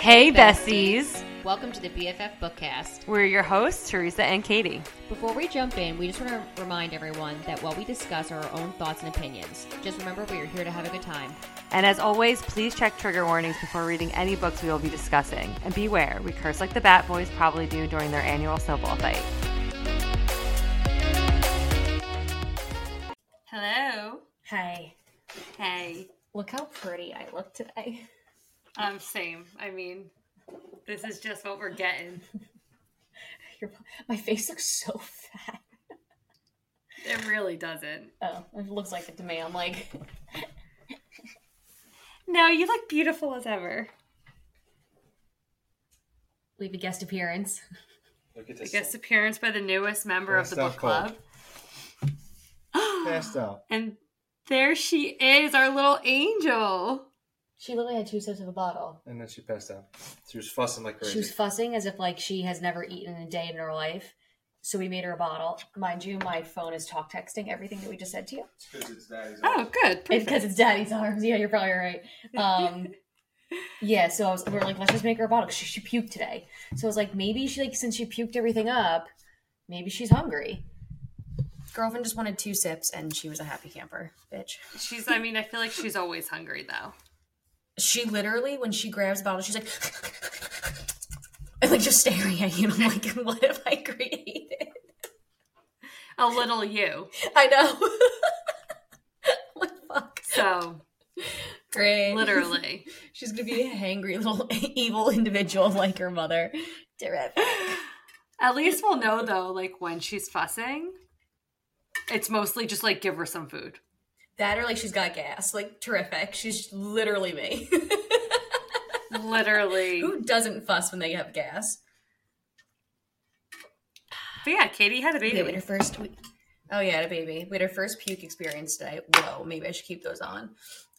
Hey, besties. Welcome to the BFF Bookcast. We're your hosts, Teresa and Katie. Before we jump in, we just want to remind everyone that while we discuss our own thoughts and opinions, just remember we are here to have a good time. And as always, please check trigger warnings before reading any books we will be discussing. And beware, we curse like the Bat Boys probably do during their annual snowball fight. Hello. Hey, Hey. look how pretty I look today. Um, same. I mean, this is just what we're getting. Your, my face looks so fat. It really doesn't. Oh, it looks like it to me. I'm like, No, you look beautiful as ever. leave a guest appearance. Look at A this. guest appearance by the newest member of the book club. Passed out. And there she is, our little angel. She literally had two sips of a bottle. And then she passed out. She was fussing like crazy. She was fussing as if like she has never eaten in a day in her life. So we made her a bottle. Mind you, my phone is talk texting everything that we just said to you. because it's daddy's. Oh, good. Because Perfect. it's daddy's arms. Yeah, you're probably right. Um, yeah, so I was, we were like, let's just make her a bottle. she, she puked today. So I was like, maybe she like since she puked everything up, maybe she's hungry. Girlfriend just wanted two sips and she was a happy camper, bitch. She's, I mean, I feel like she's always hungry though. She literally, when she grabs a bottle, she's like, and like just staring at you. And I'm like, what have I created? A little you. I know. what the fuck? So, Great. literally. She's gonna be a hangry little evil individual like her mother. Terrific. At least we'll know though, like when she's fussing, it's mostly just like give her some food. That or like she's got gas. Like terrific. She's literally me. Literally. Who doesn't fuss when they have gas? But yeah, Katie had a Okay, we had baby. her first. We, oh yeah, had a baby. We had her first puke experience today. Whoa, maybe I should keep those on.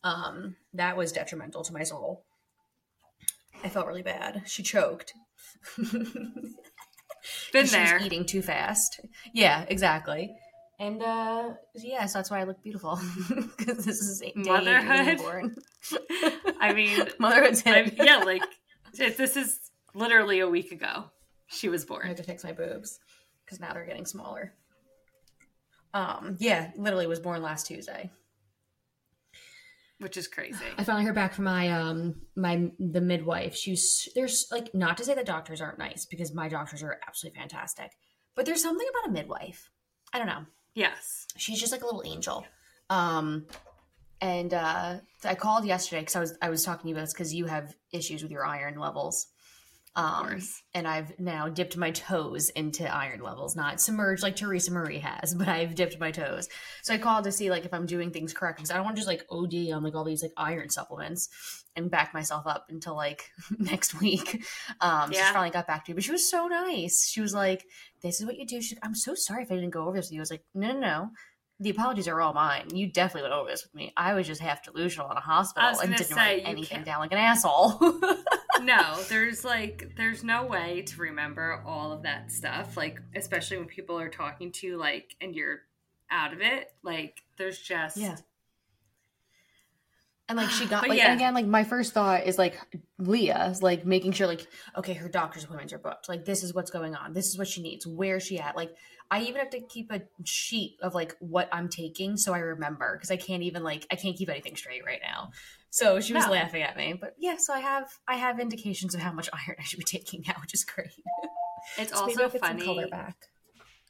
Um, that was detrimental to my soul. I felt really bad. She choked. Been she there. was eating too fast. Yeah, exactly. And uh yeah, so that's why I look beautiful because this is a day Motherhood. born. I mean, Motherhood's I, hit. yeah, like this is literally a week ago. She was born. I born. had to fix my boobs because now they're getting smaller. Um, yeah, literally was born last Tuesday. which is crazy. I finally heard back from my um my the midwife. She's there's like not to say that doctors aren't nice because my doctors are absolutely fantastic, but there's something about a midwife. I don't know. Yes. She's just like a little angel. Um, and uh, I called yesterday because I was I was talking to you about this because you have issues with your iron levels. Um, course. and I've now dipped my toes into iron levels, not submerged like Teresa Marie has, but I've dipped my toes. So I called to see like if I'm doing things correct because I don't want to just like OD on like all these like iron supplements and back myself up until like next week. Um, Yeah. she finally got back to me, but she was so nice. She was like, "This is what you do." She's like, "I'm so sorry if I didn't go over this with you." I was like, "No, no, no." The apologies are all mine. You definitely went over this with me. I was just half delusional in a hospital and didn't say, write anything can't- down like an asshole. no, there's like there's no way to remember all of that stuff. Like especially when people are talking to you like and you're out of it. Like there's just Yeah. And like she got But like yeah. and again, like my first thought is like Leah like making sure like okay, her doctor's appointments are booked. Like this is what's going on. This is what she needs. Where's she at? Like I even have to keep a sheet of like what I'm taking so I remember because I can't even like I can't keep anything straight right now. So she was No. laughing at me, but yeah. So I have I have indications of how much iron I should be taking now, which is great. It's So also I'll get some funny. color back.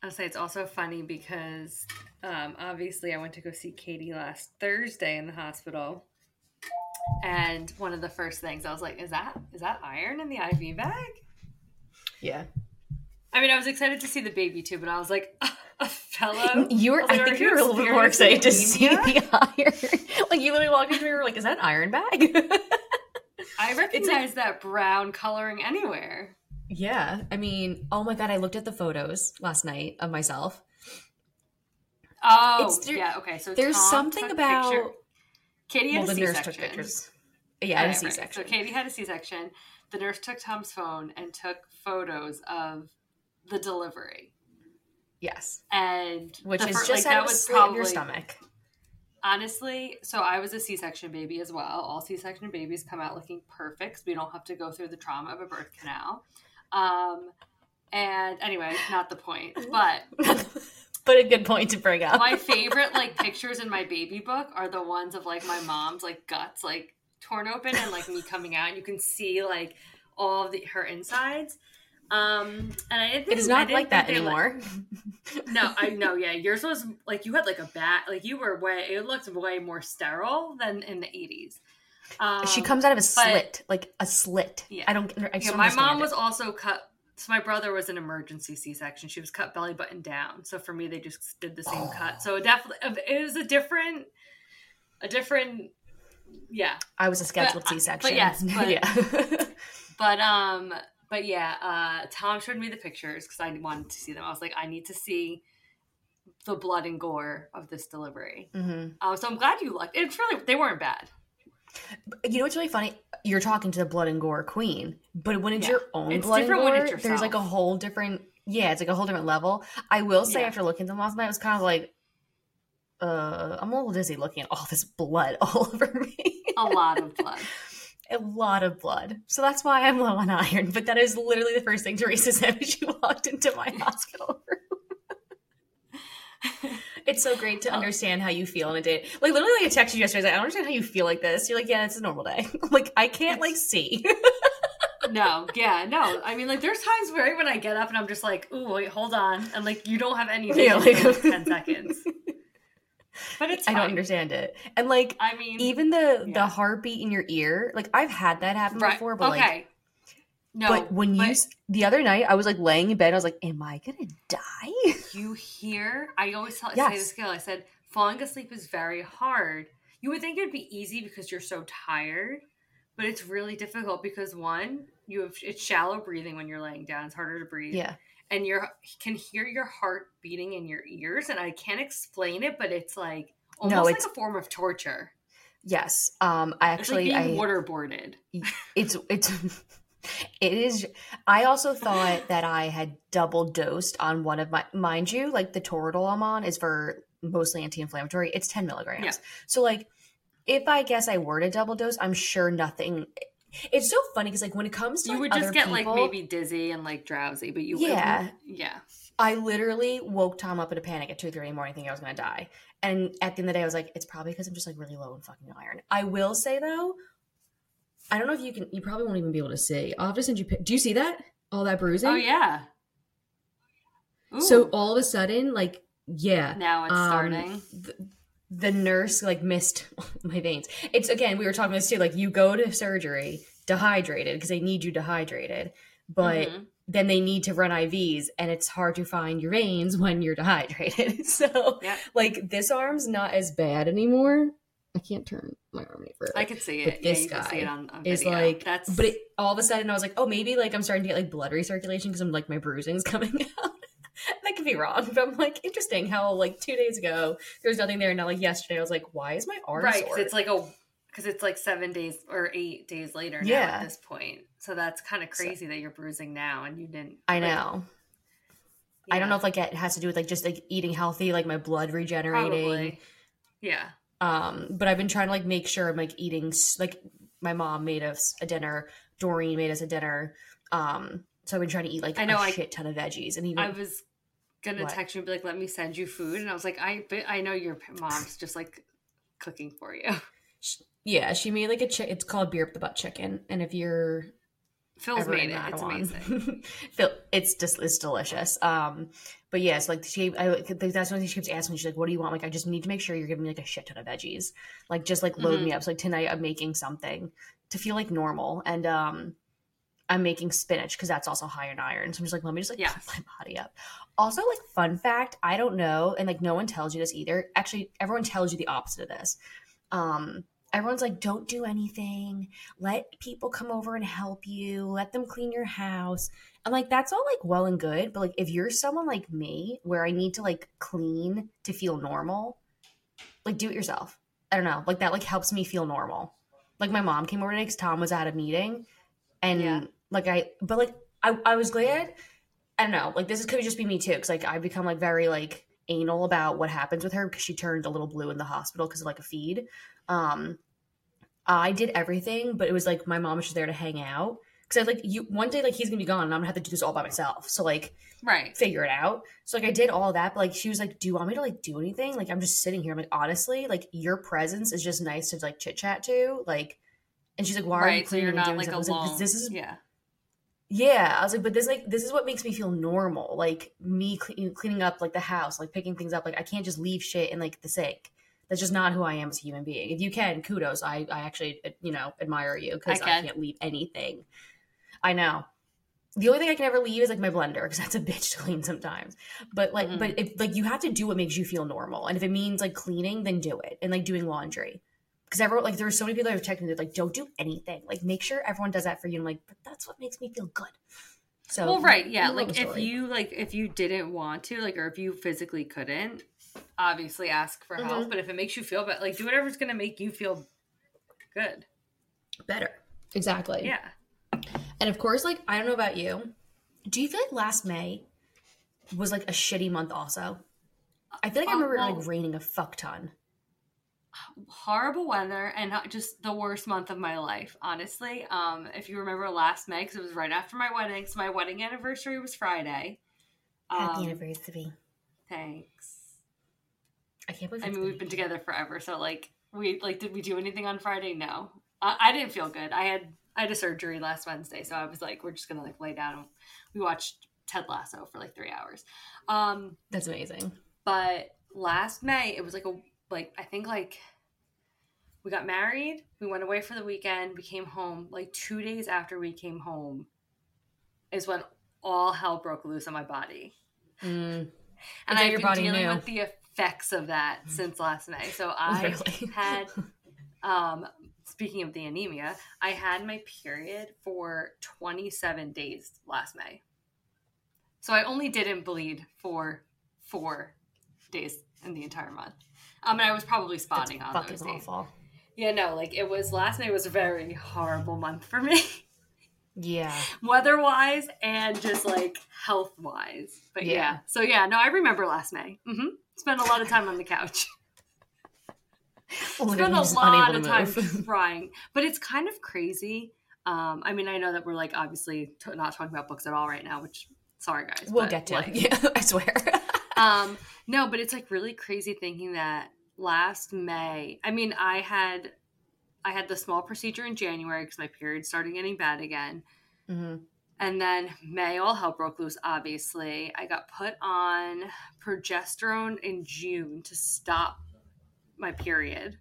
I'll say it's also funny because um, obviously I went to go see Katie last Thursday in the hospital, and one of the first things I was like, "Is that is that iron in the IV bag?" Yeah, I mean, I was excited to see the baby too, but I was like, "A fellow." you were. was like, I think you were a little bit more excited to see the iron. like you literally walked into me, and were like, "Is that an iron bag?" I recognize that brown coloring anywhere. Yeah, I mean, oh my god, I looked at the photos last night of myself. Oh, It's- there- yeah. Okay, so There's Tom something about picture- Katie had well, a the C-section. took pictures. Yeah, had a Right, right. C-section. So Katie had a C-section. The nurse took Tom's phone and took photos of the delivery, Yes, and which is just like, of was of your stomach. honestly, so I was a C-section baby as well. All C-section babies come out looking perfect. So we don't have to go through the trauma of a birth canal. Um, and anyway, not the point. But but a good point to bring up. my favorite like pictures in my baby book are the ones of like my mom's like guts like torn open and like me coming out. And you can see like all of the, her insides. Um, and I didn't. Think, it is not like that they, like- anymore. no, I know. Yeah, yours was like you had like a bat. Like you were way. It looked way more sterile than in the eighties. Um, she comes out of a but- slit, like a slit. Yeah. I don't. I Yeah, my mom it. was also cut. So my brother was an emergency C-section. She was cut belly button down. So for me, they just did the same cut. So it definitely, it was a different, a different, yeah. I was a scheduled but C-section. yes, but- yeah. But um, but yeah. Uh, Tom showed me the pictures because I wanted to see them. I was like, I need to see the blood and gore of this delivery. hmm Um, so I'm glad you looked. It's really they weren't bad. You know what's really funny? You're talking to the blood and gore queen, but when it's Yeah. your own It's blood and gore, it's there's like a whole different. Yeah, it's like a whole different level. I will say, Yeah. after looking at them last night, I was kind of like, uh, I'm a little dizzy looking at all this blood all over me. A lot of blood. a lot of blood. So that's why I'm low on iron. But that is literally the first thing Teresa said when she walked into my hospital room. It's so great to oh. understand how you feel on a day. Like literally, like I texted you yesterday. I was like, I don't understand how you feel like this. You're like, yeah, it's a normal day. Like I can't like see. no, yeah, no. I mean, like, there's times where when I get up and I'm just like, "Ooh, wait, hold on," and like, you don't have any Yeah, like- like ten seconds. But it's I don't understand it. And like I mean, even the the heartbeat in your ear, like I've had that happen right? before. But okay. like, no, but when you but s the other night, I was like laying in bed. I was like, am I gonna die? you hear, I always tell, say Yes. this girl. I said, falling asleep is very hard. You would think it'd be easy because you're so tired, but it's really difficult because one, you have it's shallow breathing when you're laying down. It's harder to breathe. yeah. and you can hear your heart beating in your ears and i can't explain it but it's like almost No, like a form of torture Yes. Um. I it's actually like being I waterboarded it's it's it is i also thought that i had double dosed on one of my mind you like the toradol i'm on is for mostly anti-inflammatory. It's 10 milligrams. Yeah. so like if i guess i were to double dose i'm sure nothing it's so funny because like when it comes to you like, would just get people, like maybe dizzy and like drowsy but you Yeah. yeah. I literally woke tom up in a panic at 2 3 in the morning thinking i was gonna die. And at the end of the day i was like it's probably because i'm just like really low in fucking iron. I will say though i don't know if you can you probably won't even be able to see i'll have to send you do you see that all that bruising oh yeah So all of a sudden, like, yeah, now it's um, starting the, the nurse like missed my veins. It's again, we were talking this too. Like, you go to surgery dehydrated because they need you dehydrated, but Mhm. then they need to run IVs, and it's hard to find your veins when you're dehydrated. so, yeah like, this arm's not as bad anymore. I can't turn my arm further. i could see But it yeah this see guy it on, on is like that's but it, all of a sudden i was like oh maybe like i'm starting to get like blood recirculation because i'm like my bruising's coming out. That could be wrong but i'm like interesting how like two days ago there was nothing there. And now like yesterday i was like why is my arm right because it's like a because it's like seven days or eight days later now at this point. So that's kind of crazy that you're bruising now and you didn't i like, know. I don't know if like it has to do with like just like eating healthy like my blood regenerating. Probably. Yeah um but i've been trying to like make sure i'm like eating like my mom made us a dinner doreen made us a dinner um so i've been trying to eat like I know, a I- shit ton of veggies and even I was gonna What? text you and be like, "Let me send you food," and I was like, "I, but I know your mom's just like cooking for you." Yeah, she made like a chick. It's called beer up the butt chicken, and if you're Phil's made it. It's amazing. Phil, it's just it's delicious. Um, but yes, like she, I that's one thing she keeps asking me. She's like, "What do you want?" Like, I just need to make sure you're giving me like a shit ton of veggies. Like, just like load Mm-hmm. me up. So like tonight, I'm making something to feel like normal, and um, I'm making spinach because that's also high in iron. So I'm just like, let me just like Yes. my body up. Also, like fun fact, I don't know, and like no one tells you this either. Actually, everyone tells you the opposite of this. Um, everyone's like, don't do anything. Let people come over and help you. Let them clean your house. I'm like, that's all like well and good, but like if you're someone like me where I need to like clean to feel normal, like do it yourself. I don't know. Like that like helps me feel normal. Like my mom came over today because Tom was at a meeting and Yeah. like I but like I, I was glad I don't know, like this could just be me too, because like I've become like very like anal about what happens with her because she turned a little blue in the hospital because of like a feed. Um, I did everything, but it was like my mom was just there to hang out because I like you one day like he's gonna be gone and I'm gonna have to do this all by myself. So like Right. figure it out. So like I did all that, but like she was like, "Do you want me to like do anything?" Like I'm just sitting here. I'm like, honestly, like your presence is just nice to like chit chat to. Like, and she's like, "Why are you Right. So cleaning you're not like stuff?" I was like, "This is yeah. Yeah." I was like, "But this like this is what makes me feel normal. Like me cle- cleaning up like the house, like picking things up. Like I can't just leave shit in like the sink." That's just not who I am as a human being. If you can, kudos. I, I actually, you know, admire you because I I, can. can't leave anything. I know the only thing I can ever leave is like my blender because that's a bitch to clean sometimes. But like, Mhm. but if like you have to do what makes you feel normal, and if it means like cleaning, then do it, and like doing laundry. Because everyone like there were so many people that have texted me they're like, don't do anything. Like make sure everyone does that for you. I'm like, but that's what makes me feel good. So well, right. Yeah. Like if story. you like if you didn't want to, like, or if you physically couldn't, obviously ask for help. Mhm. But if it makes you feel better, like do whatever's gonna make you feel good. better exactly. Yeah. And of course, like I don't know about you, do you feel like last May was like a shitty month? Also, I feel like I Uh, remember it like raining a fuck ton. Horrible weather and just the worst month of my life honestly. Um if you remember last may because it was right after my wedding so my wedding anniversary was friday. Um, anniversary. thanks. I can't believe. i mean we've been together forever so like we like did we do anything on friday? No. I, I didn't feel good. I had i had a surgery last wednesday so i was like we're just gonna like lay down. And we watched ted lasso for like three hours. Um That's amazing. but last May it was like a like I think like we got married, we went away for the weekend, we came home like 2 days after we came home is when all hell broke loose on my body. Mm, And I've been dealing knew. with the effects of that since last May. So I had um speaking of the anemia, I had my period for 27 days last May. So I only didn't bleed for 4 days in the entire month. Um, and I was probably That's spotting on fucking those days. awful. Yeah, no, like it was last May was a very horrible month for me, Yeah. weather wise and just like health wise. But yeah. Yeah. so yeah, no, I remember last May. Mm-hmm. Spent a lot of time on the couch. Only Spent a lot of time crying. but it's kind of crazy. Um, I mean, I know that we're like obviously t- not talking about books at all right now, which sorry guys, we'll but, get to like, it. Yeah, I swear. um no but it's like really crazy thinking that last may i mean i had i had the small procedure in january because my period started getting bad again. Hmm and then may all hell broke loose obviously. I got put on progesterone in june to stop my period.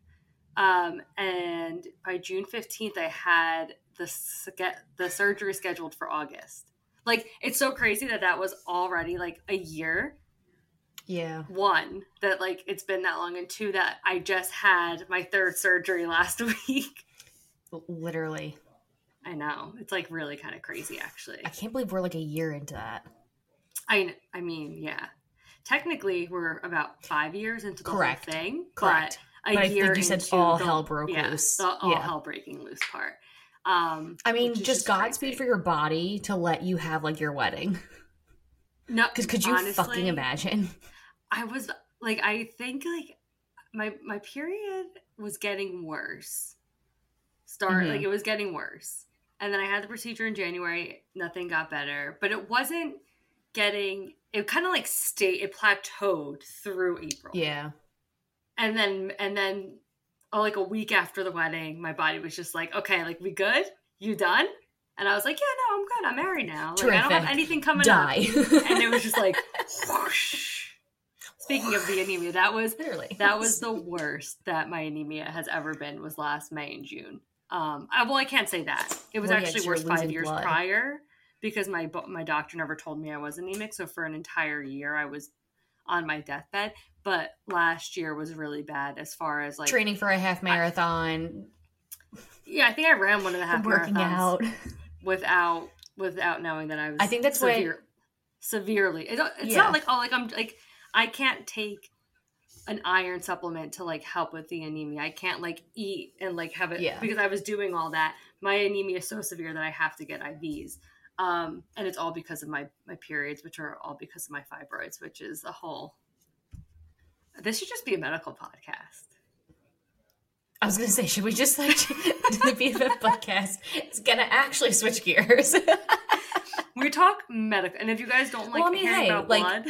Um, and by june 15th i had the, the surgery scheduled for august. Like it's so crazy that that was already like a year Yeah. one that like it's been that long and two that i just had my third surgery last week Literally. i know it's like really kind of crazy actually I can't believe we're like a year into that. i i mean yeah technically we're about five years into the Correct. whole thing Correct. but a But I year think you said all the- hell broke yeah, loose. the all Yeah. hell breaking loose part um I mean, is just Godspeed for your body to let you have like your wedding. no Because could you honestly, fucking imagine? I was like, I think like my my period was getting worse. Start Mhm. like it was getting worse, and then I had the procedure in January. Nothing got better, but it wasn't getting. It kind of like stayed. It plateaued through April. Yeah. and then and then oh, like a week after the wedding, my body was just like, okay, like we good? You done? And I was like, yeah, no, I'm good. I'm married now. Like I don't have anything coming Die. up. And it was just like, whoosh. Speaking of the anemia, that was Literally. that was the worst that my anemia has ever been was last May and June. Um, I, well, I can't say that. It was Well, yeah, actually you're worse five years blood. prior because my my doctor never told me I was anemic. So for an entire year, I was on my deathbed. But last year was really bad as far as like training for a half marathon, yeah, I think I ran one and a half working marathons out. without without knowing that I was. I think that's severe, severely. It, it's Yeah. not like oh, like I'm like I can't take an iron supplement to like help with the anemia. I can't like eat and like have it Yeah. because I was doing all that. My anemia is so severe that I have to get IVs. Um, and it's all because of my my periods, which are all because of my fibroids, which is a whole This should just be a medical podcast. I was gonna say, should we just like do the BFF podcast? It's gonna actually switch gears. We talk medical, and if you guys don't like Well, I mean, hearing hey, about like- blood,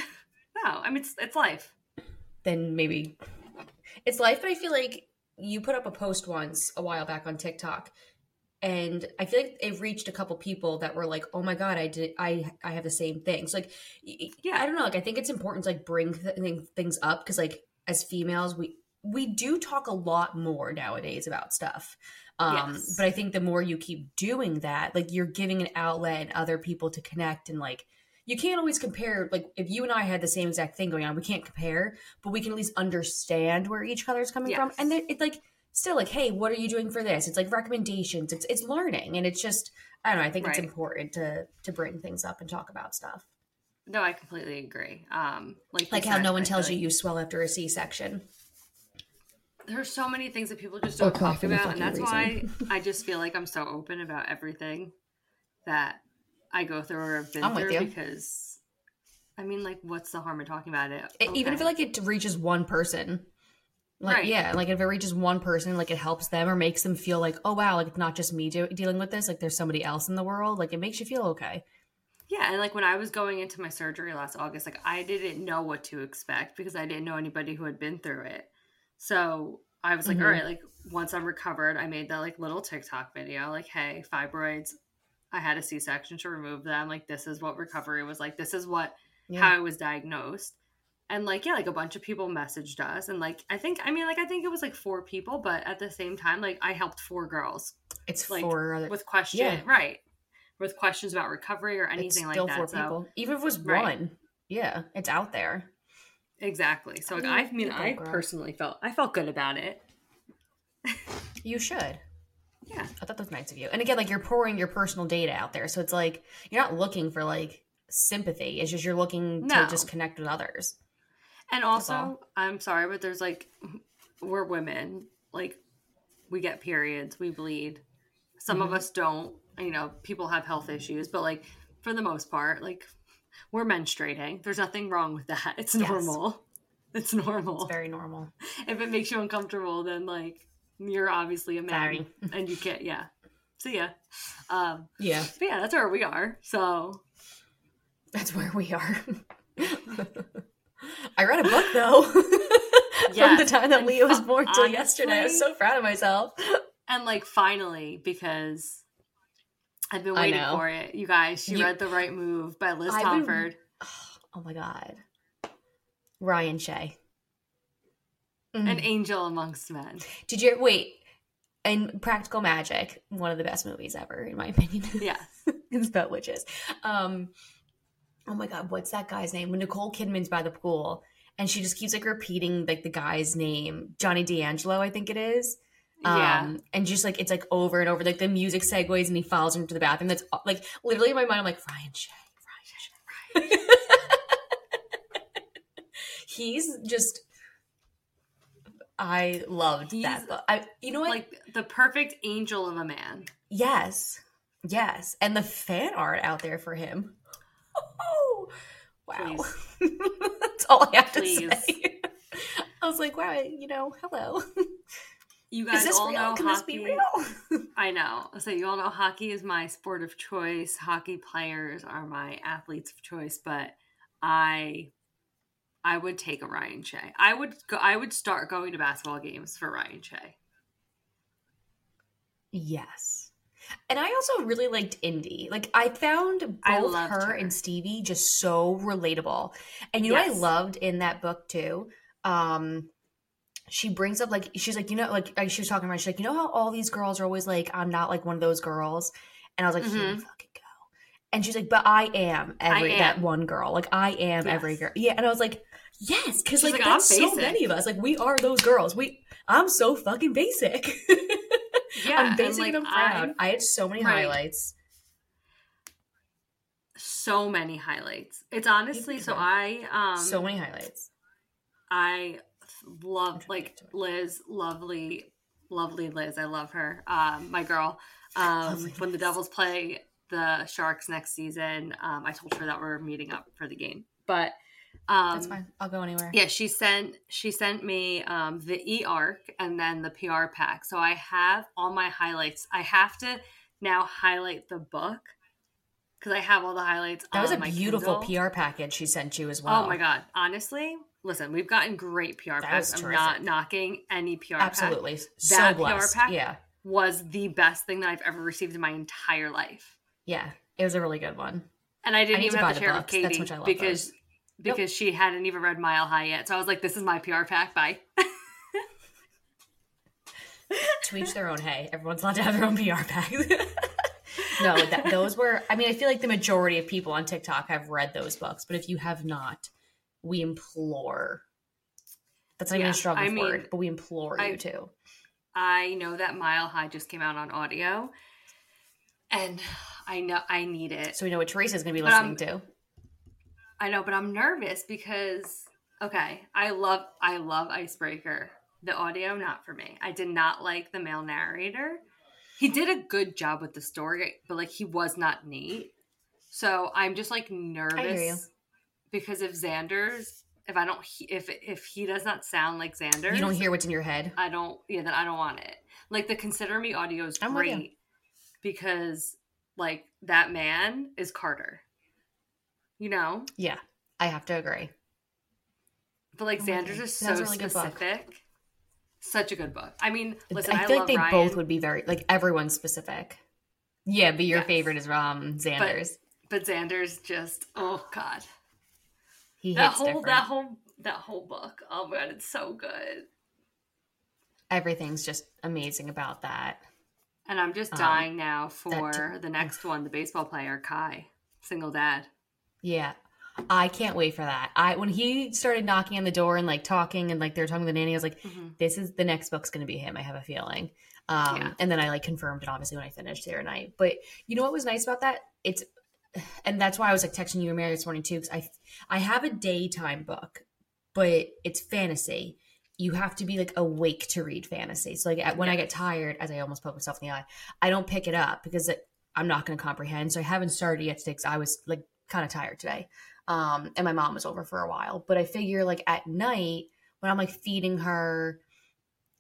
no, I mean it's it's life. then maybe it's life. But I feel like you put up a post once a while back on TikTok, and I feel like it reached a couple people that were like, "Oh my god, I did, I, I have the same things." Like, Yeah. I don't know. Like, I think it's important to like bring th- things up because, like, as females, we we do talk a lot more nowadays about stuff. Um, Yes. but I think the more you keep doing that, like, you're giving an outlet and other people to connect and like. You can't always compare. Like, if you and I had the same exact thing going on, we can't compare, but we can at least understand where each other's coming from. And then it's like still like, hey, what are you doing for this? It's like recommendations. It's it's learning, and it's just I don't know. I think it's important to to bring things up and talk about stuff. No, I completely agree. Um, like Like how said, no one I tells you like you swell after a C section. There's so many things that people just don't talk about, and that's why I just feel like I'm so open about everything that I go through or have been I'm through because, I mean, like, what's the harm in talking about it? It- Even if Okay. like it reaches one person. Like Right. yeah, like if it reaches one person, like it helps them or makes them feel like, oh wow, like it's not just me do- dealing with this. Like there's somebody else in the world. Like it makes you feel okay. Yeah, and like when I was going into my surgery last August, like I didn't know what to expect because I didn't know anybody who had been through it. So I was like, Mhm. all right, like once I'm recovered, I made that like little TikTok video, like, hey, fibroids, I had a C section to remove them. Like this is what recovery was like. This is what Yeah. how I was diagnosed. And like, yeah, like a bunch of people messaged us. And like I think I mean like I think it was like four people, but at the same time, like I helped four girls it's like, other, with questions Yeah. right. With questions about recovery or anything like that. for So people. Even if it was Right. one, yeah, it's out there. Exactly. So like, mean, I mean, I personally felt I felt good about it. You should. Yeah. I thought that was nice of you. And again, like you're pouring your personal data out there. So it's like you're not looking for like sympathy. It's just you're looking No. to just connect with others. And also. I'm sorry, but there's like we're women. Like we get periods, we bleed. Some Mm-hmm. of us don't. You know, people have health issues, but like for the most part, like we're menstruating. There's nothing wrong with that. It's Yes. normal. It's normal. It's very normal. if it makes you uncomfortable, then like you're obviously a man Sorry. and you can't. Yeah. See ya. Um, Yeah, yeah, that's where we are. So that's where we are. I read a book though. From the time that Leah was born till yesterday. I was so proud of myself. And like finally, because I've been waiting for it. You guys, she You- read The Right Move by Liz I've been- Tomforde. Oh my god. Ryan Shay. Mm. An angel amongst men. Did you wait? And Practical Magic, one of the best movies ever, in my opinion. Yes. it's about witches. Um, oh my god, what's that guy's name? When Nicole Kidman's by the pool, and she just keeps like repeating like the guy's name, Johnny D'Angelo, I think it is. yeah. Um, and just like it's like over and over, like the music segues, and he follows him to the bathroom. That's like literally in my mind. I'm like Ryan Shay, Ryan Shay, Ryan. He's just. I loved He's, that book. I, you know what? Like the perfect angel of a man. Yes. Yes. And the fan art out there for him. Oh, wow. That's all I have to say. I was like, wow, you know, hello. You guys Is this all real? know Can hockey. this be real? I know. So you all know hockey is my sport of choice. Hockey players are my athletes of choice, but I I would take a Ryan Shay. I would go I would start going to basketball games for Ryan Shay. yes. And I also really liked Indy. Like I found both I her, her. and Stevie just so relatable. And you know what I loved in that book too? Um she brings up like she's like you know like like, she was talking about she's like you know how all these girls are always like I'm not like one of those girls and I was like here you Mhm. fucking go and she's like but I am every I that one girl like I am every girl yeah and I was like yes because like, like, "I'm that's so many of us like we are those girls we I'm so fucking basic Yeah, I'm and, basic like, and I'm proud I- I, had so many Right. highlights So many highlights. It's honestly so I um so many highlights I love I'm trying to like get to it. Liz, lovely, lovely Liz. I love her. Um, my girl. Um, when the Devils play the Sharks next season, um, I told her that we're meeting up for the game. But Um, That's fine. I'll go anywhere. Yeah, she sent she sent me um, the e arc and then the PR pack. So I have all my highlights. I have to now highlight the book because I have all the highlights. That was a beautiful Kindle. PR package she sent you as well. Oh my god! Honestly, listen, we've gotten great PR That packs. I'm not knocking any PR pack. Absolutely. So That PR blessed. pack? Yeah. Was the best thing that I've ever received in my entire life. Yeah. It was a really good one. And I didn't I even have to share it with Katie much I love because those. because she hadn't even read Mile High yet. So I was like, "This is my PR pack." Bye. to each their own. Hey, everyone's allowed to have their own PR pack. no, that, those were. I mean, I feel like the majority of people on TikTok have read those books, but if you have not, we implore. That's not even a strong I mean, word, but we implore I- you to. I know that Mile High just came out on audio, and I know I need it. So we know what Teresa's going to be But, listening to. I know, but I'm nervous because okay, I love I love Icebreaker. The audio not for me. I did not like the male narrator. He did a good job with the story, but like he was not neat. So I'm just like nervous because if Zanders if I don't he- if if he does not sound like Xander, You don't hear what's in your head. I don't yeah, then I don't want it. Like the consider me audio is I'm great because like that man is Carter. You know? Yeah, I have to agree. But like Oh Zanders is so really specific. Such a good book. I mean, listen, I, I feel like they Ryan, both would be very like everyone's specific. Yeah, but your Yes. favorite is um Zanders. but Zanders just oh god. he That whole different. that whole that whole book. Oh my god, it's so good. Everything's just amazing about that. And I'm just Um, dying now for t- the next one, the baseball player Kai, single dad. Yeah. I can't wait for that. I when he started knocking on the door and like talking and like they were talking to the nanny, I was like, Mhm. this is the next book's gonna be him. I have a feeling. Um Yeah. and then I like confirmed it obviously when I finished the other night. But you know what was nice about that? It's and that's why I was like texting you and Mary this morning too, because I I have a daytime book, but it's fantasy. You have to be like awake to read fantasy. So like when I get tired, as I almost poke myself in the eye, I don't pick it up because it, I'm not going to comprehend. So I haven't started yet today because I was like kind of tired today. Um, and my mom was over for a while. But I figure like at night when I'm like feeding her,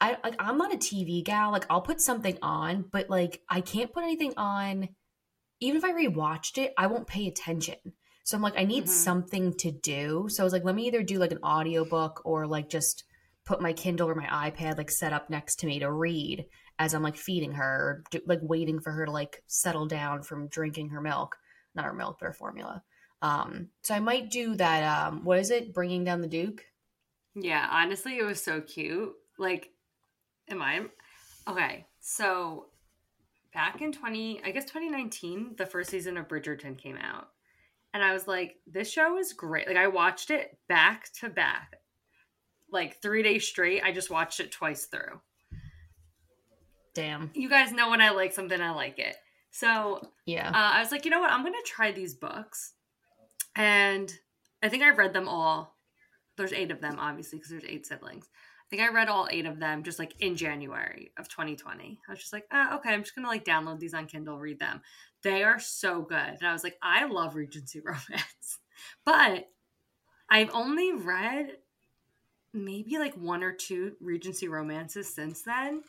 I like I'm not a TV gal. Like I'll put something on, but like I can't put anything on. Even if I rewatched it, I won't pay attention. So I'm like, I need Mhm. something to do. So I was like, let me either do like an audiobook or like just put my Kindle or my iPad like set up next to me to read as I'm like feeding her or like waiting for her to like settle down from drinking her milk, not her milk, but her formula. Um, so I might do that. Um, what is it? Bringing down the Duke. Yeah, honestly, it was so cute. Like, am I okay? So, back in twenty, I guess twenty nineteen, the first season of Bridgerton came out, and I was like, "This show is great." Like, I watched it back to back, like three days straight. I just watched it twice through. Damn. You guys know when I like something, I like it. So Yeah. uh, I was like, you know what? I'm going to try these books. And I think I read them all. There's eight of them, obviously, because there's eight siblings. I think I read all eight of them just like in January of 2020. I was just like, ah, okay, I'm just going to like download these on Kindle, read them. They are so good. And I was like, I love Regency romance. But I've only read maybe like one or two Regency romances since then.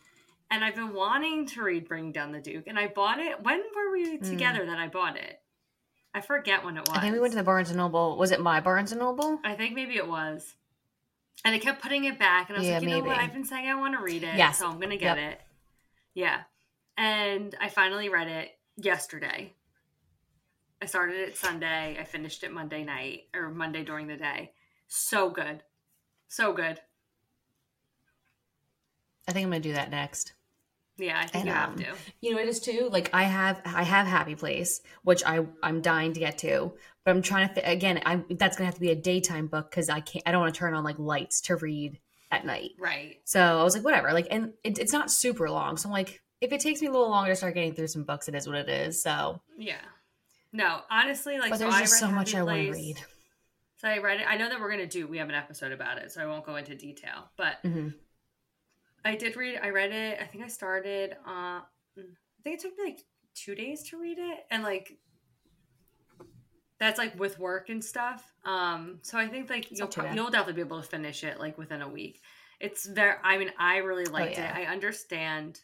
And I've been wanting to read Bring Down the Duke. And I bought it. When were we mm. together that I bought it? I forget when it was. I think we went to the Barnes and Noble. Was it my Barnes and Noble? I think maybe it was. And I kept putting it back, and I was Yeah, like, you know what? I've been saying I want to read it, Yes. so I'm gonna get Yep. it. Yeah, and I finally read it yesterday. I started it Sunday. I finished it Monday night or Monday during the day. So good, so good. I think I'm gonna do that next. Yeah, I think And, you have um, to. You know, it is too. Like I have, I have Happy Place, which I I'm dying to get to, but I'm trying to. Th- again, I that's gonna have to be a daytime book because I can't. I don't want to turn on like lights to read at night. Right. So I was like, whatever. Like, and it, it's not super long, so I'm like, if it takes me a little longer to start getting through some books, it is what it is. So, Yeah. No, honestly, like but so there's I just read so much Happy I want to read. So I read it. I know that we're gonna do. We have an episode about it, so I won't go into detail. But hmm I did read. I read it. I think I started. Uh, I think it took me like two days to read it, and like that's like with work and stuff. Um, so I think like you'll pro- you'll definitely be able to finish it like within a week. It's very. I mean, I really liked Oh, yeah. it. I understand.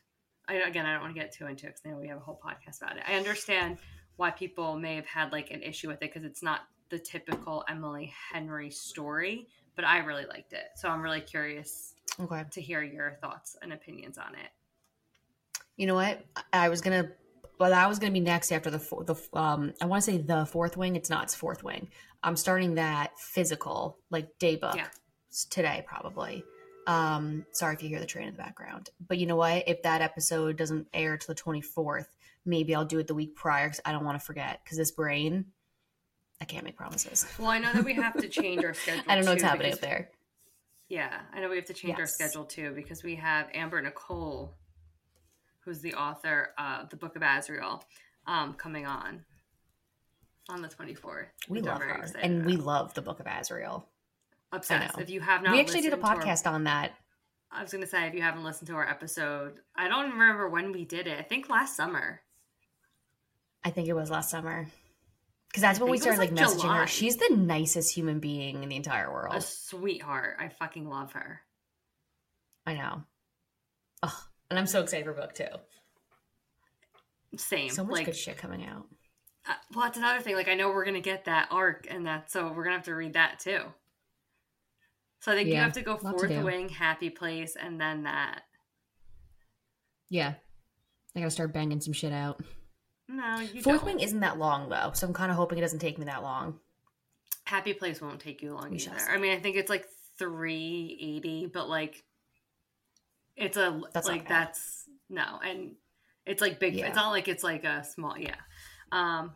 I again, I don't want to get too into it because I know we have a whole podcast about it. I understand why people may have had like an issue with it because it's not the typical Emily Henry story, but I really liked it. So I'm really curious Okay. to hear your thoughts and opinions on it. You know what? I was gonna. Well, that was gonna be next after the the um. I want to say the fourth wing. It's not. It's fourth wing. I'm starting that physical like day book Yeah. today probably. Um, sorry if you hear the train in the background. But you know what? If that episode doesn't air till the 24th, maybe I'll do it the week prior because I don't want to forget. Because this brain, I can't make promises. Well, I know that we have to change our schedule. I don't know what's happening up there. Yeah, I know we have to change our schedule too because we have Amber Nicole, who's the author of the Book of Azrael, um, coming on on the 24th. We love her, and we love the Book of Azrael. obsessed. If you have not, we actually did a to our- podcast on that. I was gonna say if you haven't listened to our episode, I don't remember when we did it. I think last summer. I think it was last summer. Because that's when we think it was, started like like, messaging July. her. She's the nicest human being in the entire world. A sweetheart. I fucking love her. I know. Oh, and I'm so excited for book two. Same. So much like, good shit coming out. uh, well, that's another thing. Like, I know we're gonna get that arc, and that so we're gonna have to read that too. So I think you have to go lot to fourth wing, happy place, and then that. Yeah. I gotta start banging some shit out. No, you Fourth don't. wing isn't that long though, so I'm kind of hoping it doesn't take me that long. Happy place won't take you long We either. I mean, I think it's like three eighty, but like, it's a That's like that's no, and it's like big. Yeah. It's not like it's like a small. Yeah. Um,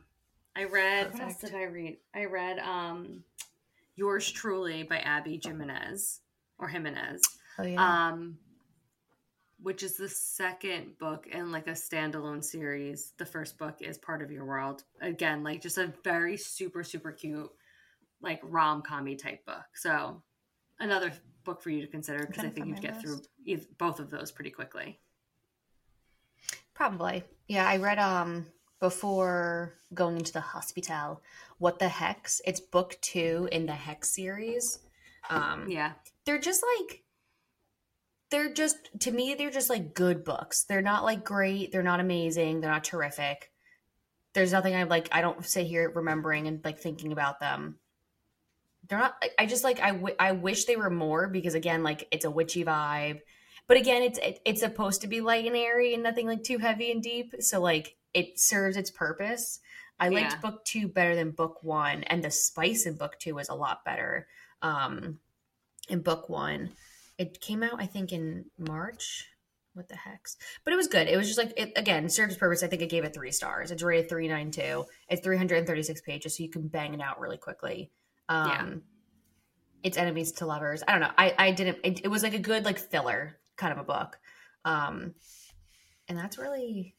I read. What else did I read? I read um, yours truly by Abby Jimenez or Jimenez. Oh yeah. um which is the second book in like a standalone series the first book is part of your world again like just a very super super cute like rom-commy type book so another book for you to consider because i think you'd get through list. eith- both of those pretty quickly Probably. Yeah, I read um before going into the hospital. What the hex? It's book two in the hex series. Um yeah they're just like they're just to me they're just like good books. They're not like great. They're not amazing. They're not terrific. There's nothing i like i don't sit here remembering and like thinking about them. They're not I- i just like i, w- I wish they were more because again like it's a witchy vibe. But again it's it, it's supposed to be light and airy and nothing like too heavy and deep. So like it serves its purpose. I liked Yeah. book two better than book one and the spice in book two was a lot better um in book one. It came out, I think, in March. What the hex? But it was good. It was just like it again served its purpose. I think I gave it three stars. It's rated three nine two. It's three hundred and thirty six pages, so you can bang it out really quickly. Um, Yeah. It's enemies to lovers. I don't know. I I didn't. It, it was like a good like filler kind of a book. Um, and that's really.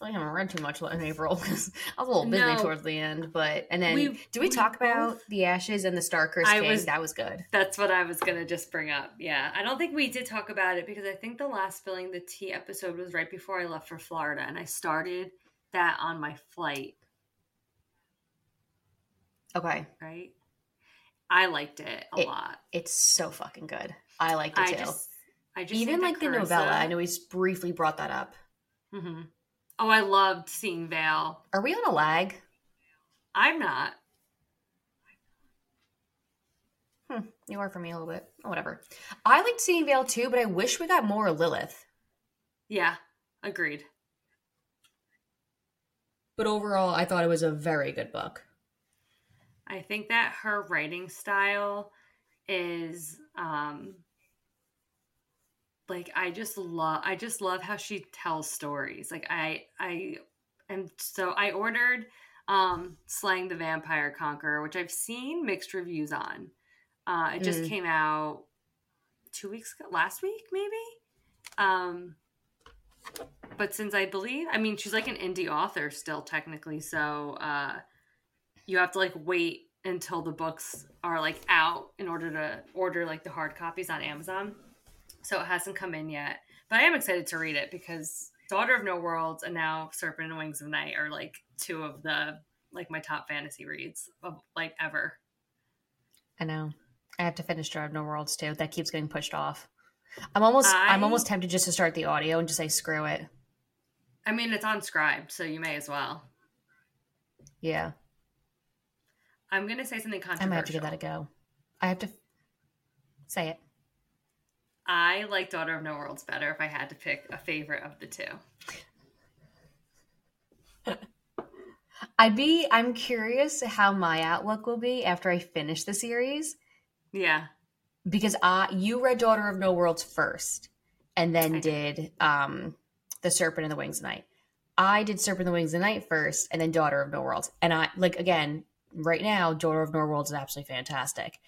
I haven't read too much in April because I was a little busy No. towards the end. But and then We- do we, we talk about the ashes and the Star I King? was- that was good. that's what i was gonna just bring up yeah i don't think we did talk about it because i think the last spilling the tea episode was right before i left for florida and i started that on my flight Okay. right? I liked it a It- lot. It's so fucking good. I liked it I too. just, I just Even like the that novella. I know he's briefly brought that up. Hmm Oh, I loved seeing Vale. Are we on a lag? I'm not. Hmm, you are for me a little bit. Oh, whatever. I liked seeing Vale too, but I wish we got more Lilith. Yeah, agreed. But overall, I thought it was a very good book. I think that her writing style is um like I just love I just love how she tells stories. Like I I am so I ordered um Slaying the Vampire Conqueror, which I've seen mixed reviews on. Uh it just Mm. came out 2 weeks ago, last week maybe. Um but since I believe, I mean she's like an indie author still technically, so uh you have to like wait until the books are like out in order to order like the hard copies on Amazon. So it hasn't come in yet. But I am excited to read it because Daughter of No Worlds and now Serpent and Wings of Night are like two of the like my top fantasy reads of like ever. I know. I have to finish Daughter of No Worlds too. That keeps getting pushed off. I'm almost I... am almost tempted just to start the audio and just say screw it. I mean, it's on Scribe, so you may as well. Yeah. I'm gonna say something I might have to give that a go. I have to say it. I like Daughter of No Worlds better if I had to pick a favorite of the two. I'd be I'm curious how my outlook will be after I finish the series Yeah. because I you read Daughter of No Worlds first and then I did um The Serpent and the Wings of Night. I did Serpent and the Wings of Night first and then Daughter of No Worlds. And I like again, right now Daughter of No Worlds is absolutely fantastic.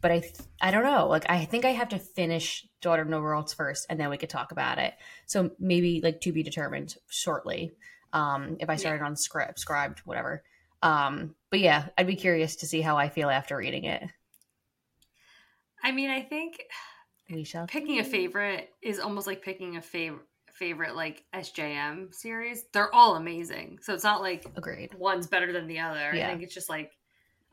But I th- I don't know, like I think I have to finish Daughter of No Worlds first and then we could talk about it. So maybe like to be determined shortly. Um if I started on script scribed whatever. Um but yeah, I'd be curious to see how I feel after reading it. I mean, I think We shall picking a favorite is almost like picking a favorite favorite like SJM series. They're all amazing. So it's not like Agreed. one's better than the other. Yeah. I think it's just like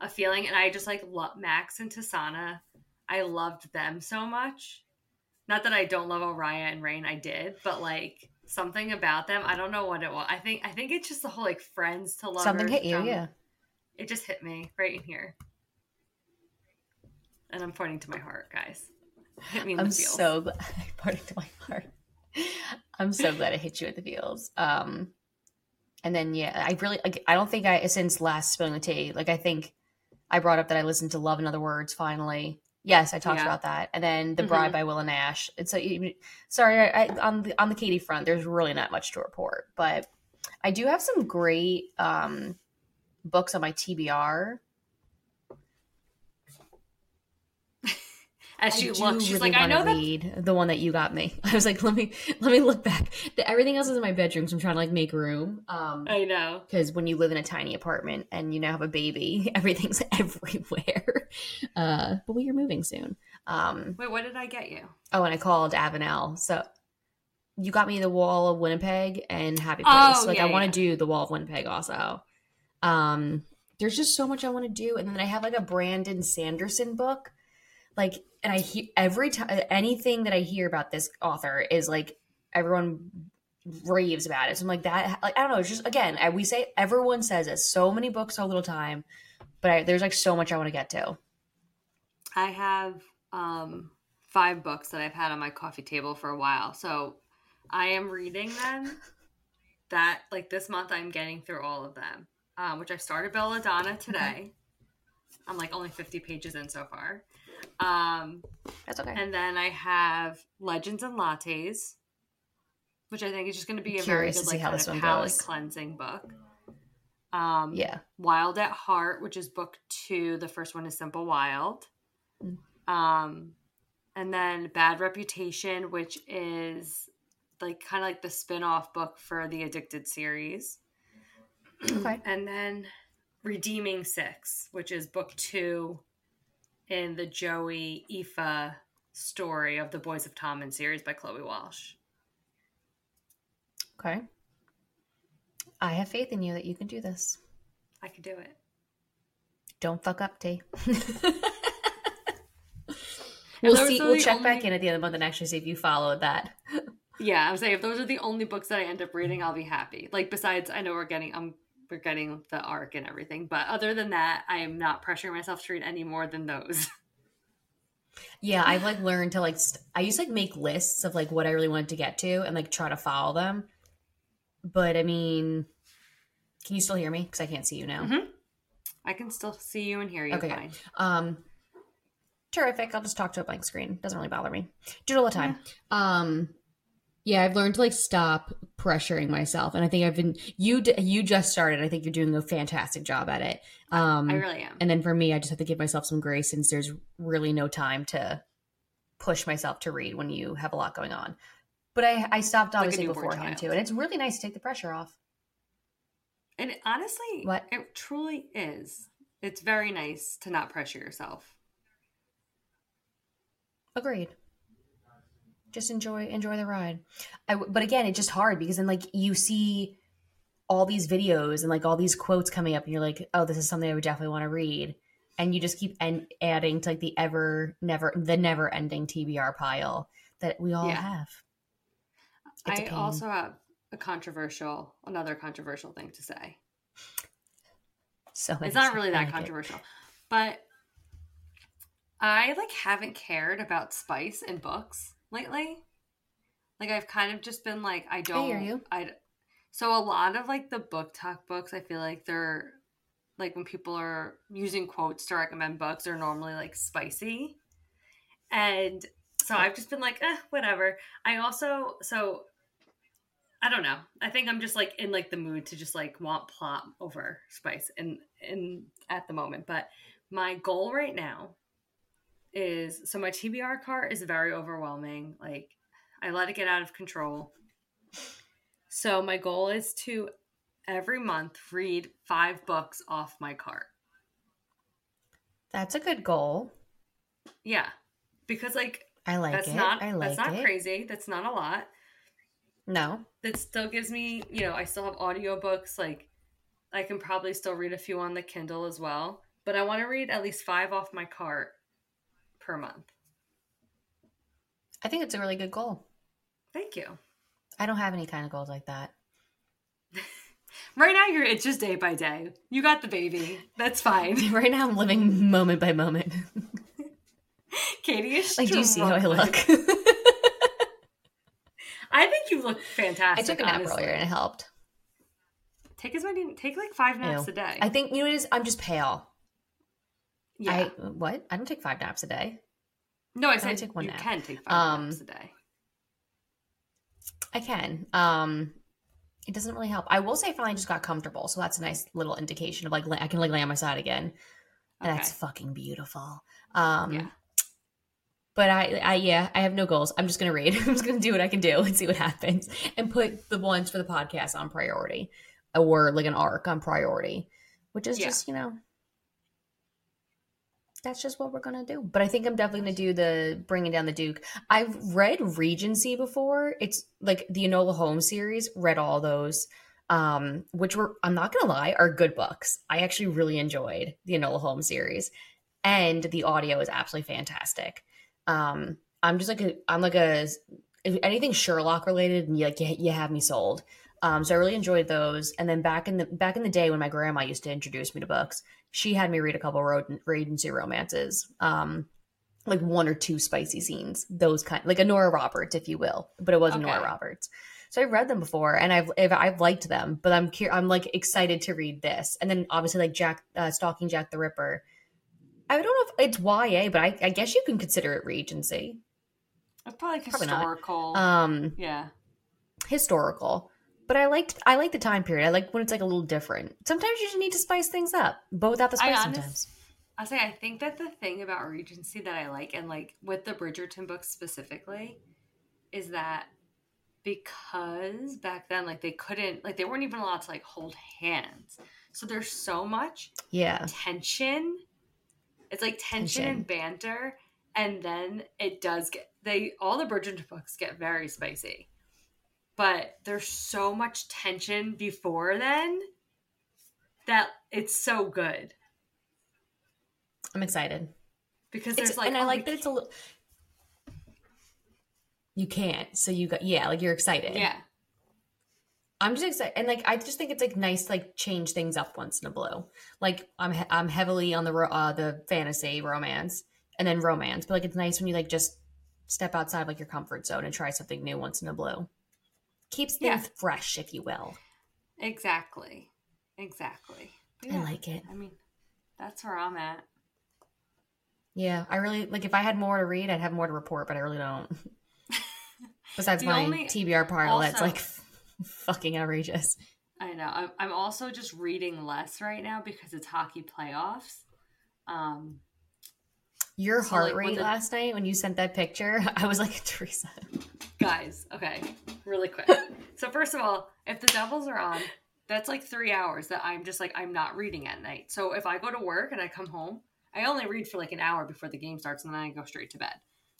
a feeling and I just like lo- Max and Tisaanah. I loved them so much. Not that I don't love Oraya and Raihn, I did, but like something about them, I don't know what it was. I think I think it's just the whole like friends to love. Something hit you, yeah. It just hit me right in here. And I'm pointing to my heart, guys. Hit me in I'm so glad parting to my heart. I'm so glad I hit you at the feels. Um and then yeah, I really like I don't think I since last spilling the tea, like I think I brought up that I listened to Love in Other Words finally. Yes, I talked Yeah. about that. And then The Mhm. Bride by Willa Nash. It's a, sorry, I, I, on the on the Katie front, there's really not much to report, but I do have some great um books on my TBR. As she I do looks, she's really like, I know that. read the one that you got me. I was like, let me let me look back. The- Everything else is in my bedroom, so I'm trying to like make room. Um, I know. because when you live in a tiny apartment and you now have a baby, everything's everywhere. Uh, but we are moving soon. Um, Wait, what did I get you? oh, and I called Avenel. So you got me the Wall of Winnipeg and Happy Place. Oh, like yeah, I want yeah. to do the Wall of Winnipeg also. Um, there's just so much I want to do, and then I have like a Brandon Sanderson book. Like, and I hear every time anything that I hear about this author is like everyone raves about it. So I'm like that. Like I don't know. It's just again, I, we say everyone says it. So many books, so little time. But I, there's like so much I want to get to. I have um, five books that I've had on my coffee table for a while. So I am reading them. That, like this month, I'm getting through all of them, um, which I started Belladonna today. I'm like only 50 pages in so far. Um, That's okay. and then I have Legends and Lattes, which I think is just going to be a very Curious to good like kind of palate goes. cleansing book. Um, yeah. Wild at Heart, which is book two. The first one is Simple Wild. Mm. Um, and then Bad Reputation, which is like kind of like the spin off book for the Addicted series. Okay. And then Redeeming Six, which is book two in the Joey Aoife story of the Boys of Tommen series by Chloe Walsh. Okay. I have faith in you that you can do this. I could do it. Don't fuck up, T. We'll see. We'll the check back in at the end of the month and actually see if you followed that. Yeah, I'm saying if those are the only books that I end up reading, I'll be happy. Like besides, I know we're getting we're getting the arc and everything, but other than that, I am not pressuring myself to read any more than those. Yeah, I've like learned to like. St- I used to like make lists of like what I really wanted to get to and like try to follow them. But I mean, can you still hear me? Because I can't see you now. Mhm. I can still see you and hear you Okay, fine. Um, terrific. I'll just talk to a blank screen. Doesn't really bother me. Do it all the time. Um, yeah, I've learned to like stop pressuring myself, and I think I've been you. You just started. I think you're doing a fantastic job at it. Um, I really am. and then for me, I just have to give myself some grace since there's really no time to push myself to read when you have a lot going on. But I, I stopped Like obviously newborn beforehand child. too, and it's really nice to take the pressure off. And it, honestly, What? it truly is. It's very nice to not pressure yourself. Agreed. Just enjoy enjoy the ride. I but again, it's just hard because then like you see all these videos and like all these quotes coming up and you're like oh this is something i would definitely want to read and you just keep en- adding to like the ever never the never ending tbr pile that we all Yeah. have It's I also have a controversial, another controversial thing to say. so It's not really that like it. controversial, but I like haven't cared about spice in books lately. Like I've kind of just been like I don't. hear you. I so a lot of like the book talk books, I feel like they're like when people are using quotes to recommend books, they're normally like spicy, and so I've just been like, eh, whatever. I also so I don't know. I think I'm just like in like the mood to just like want plot over spice and in at the moment. But my goal right now is so my TBR cart is very overwhelming. Like I let it get out of control. So my goal is to every month read five books off my cart. that's a good goal Yeah. Because like i like that's it not i like that's not it crazy. That's not a lot. no that still gives me, you know, I still have audiobooks. Like, I can probably still read a few on the Kindle as well. But I want to read at least five off my cart per month. i think it's a really good goal Thank you. i don't have any kind of goals like that Right now, you're it's just day by day. You got the baby. That's fine. right now i'm living moment by moment Katie is. like do you see how i look I think you look fantastic. i took a nap honestly. earlier and it helped Take as many. Take like five naps Ew. a day. i think you know what it is i'm just pale yeah. I what? I don't take five naps a day. no, I said take one you nap. can take five Um, naps a day. I can. Um, it doesn't really help. I will say, I finally just got comfortable, so that's a nice little indication of like la- I can like lay on my side again, and that's fucking beautiful. Um, Yeah. But I, I, yeah, I have no goals. I'm just gonna read. I'm just gonna do what I can do and see what happens, and put the ones for the podcast on priority, or like an arc on priority, which is Yeah. just you know. That's just what we're gonna do. But I think I'm definitely gonna do the bringing down the Duke. I've read Regency before. It's like the Enola Holmes series. Read all those, um, which were I'm not gonna lie are good books. I actually really enjoyed the Enola Holmes series, and the audio is absolutely fantastic. Um, I'm just like a I'm like a anything Sherlock related, and you like you, you have me sold. Um, so I really enjoyed those. And then back in the back in the day when my grandma used to introduce me to books, she had me read a couple of Regency romances. Um, like one or two spicy scenes, those kind, like a Nora Roberts, if you will, but it wasn't Nora Roberts. So I've read them before, and I've I've, liked them, but I'm cur- I'm like excited to read this, and then obviously like Jack, uh, Stalking Jack the Ripper. I don't know if it's YA, but I, I guess you can consider it Regency, It's probably like probably not. historical. um, yeah. historical. But I liked I like the time period. I like when it's like a little different. Sometimes you just need to spice things up, but without the I spice honest- sometimes. I'll say I think that the thing about Regency that I like, and like with the Bridgerton books specifically, is that because back then, like they couldn't, like they weren't even allowed to like hold hands. So there's so much Yeah, tension. It's like tension, Tension. and banter, and then it does get they all the Bridgerton books get very spicy, but there's so much tension before then that it's so good I'm excited. because It's, like and I oh, like that it's a little. You can't, so you got yeah, like you're excited. Yeah. I'm just excited, and like I just think it's like nice, to, like change things up once in a blue. Like I'm he- I'm heavily on the ro- uh, the fantasy romance, and then romance, but like it's nice when you like just step outside like your comfort zone and try something new once in a blue. Keeps things Yeah. fresh, if you will. Exactly. Exactly. But I like it. I mean, that's where I'm at. Yeah, I really like. If I had more to read, I'd have more to report, but I really don't. Besides my only- TBR part, that's also- like fucking outrageous. I know. I'm, I'm also just reading less right now because it's hockey playoffs. Um, Your So, heart like, rate the- last night when you sent that picture, I was like, Teresa. guys, okay, really quick. so first of all, if the Devils are on, that's like three hours that I'm just like I'm not reading at night. So if I go to work and I come home, I only read for like an hour before the game starts, and then I go straight to bed.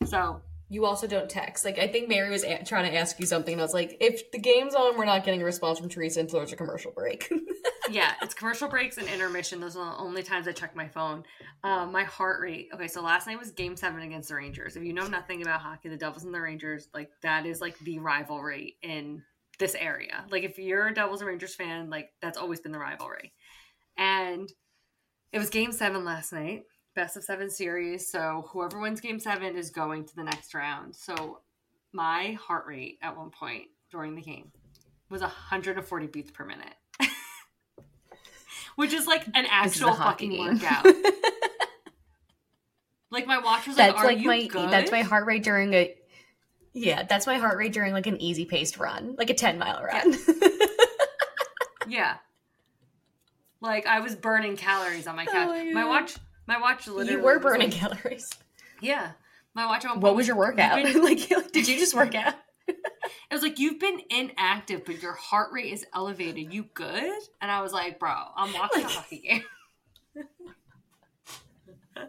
So You also don't text. Like I think Mary was a- trying to ask you something, and I was like, "If the game's on, we're not getting a response from Teresa until there's a commercial break." yeah, it's commercial breaks and intermission. Those are the only times I check my phone. Um, my heart rate. Okay, so last night was Game Seven against the Rangers. If you know nothing about hockey, the Devils and the Rangers, like that is like the rivalry in this area. Like if you're a Devils and Rangers fan, like that's always been the rivalry. And it was Game Seven last night, best of seven series. So whoever wins Game Seven is going to the next round. So my heart rate at one point during the game was 140 beats per minute. Which is like an This is a actual fucking game. workout. like my watch was like, "Are like you my good?" that's my heart rate during a yeah that's my heart rate during like an easy paced run like a 10 mile run Yeah. Like I was burning calories on my oh couch. my my, watch, my watch literally. you were burning like- calories yeah, my watch. at one what was your workout been- like did you just work out It was like you've been inactive, but your heart rate is elevated. You good? And I was like, bro, I'm watching a hockey game.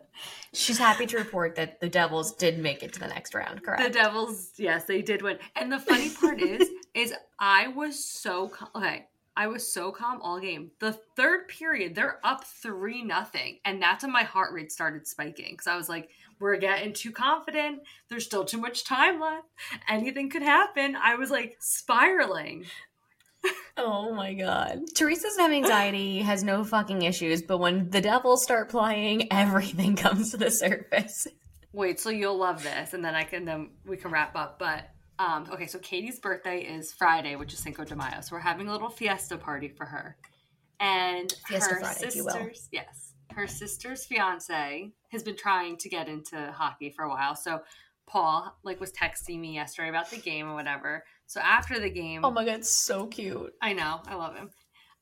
she's happy to report that the devils did make it to the next round correct The Devils, yes, they did win. And the funny part is, is I was so okay. I was so calm all game. The third period, they're up three nothing, and that's when my heart rate started spiking because I was like, "We're getting too confident. There's still too much time left. Anything could happen." I was like spiraling. oh my god teresa doesn't have anxiety has no fucking issues but when the devils start playing everything comes to the surface Wait, so you'll love this, and then I can then we can wrap up. But um, okay, so Katie's birthday is Friday, which is Cinco de Mayo. So we're having a little fiesta party for her, and Fiesta her Friday, if you will. sisters, yes, her sister's fiance has been trying to get into hockey for a while. So Paul like was texting me yesterday about the game or whatever. So after the game, oh my god so cute I know, I love him.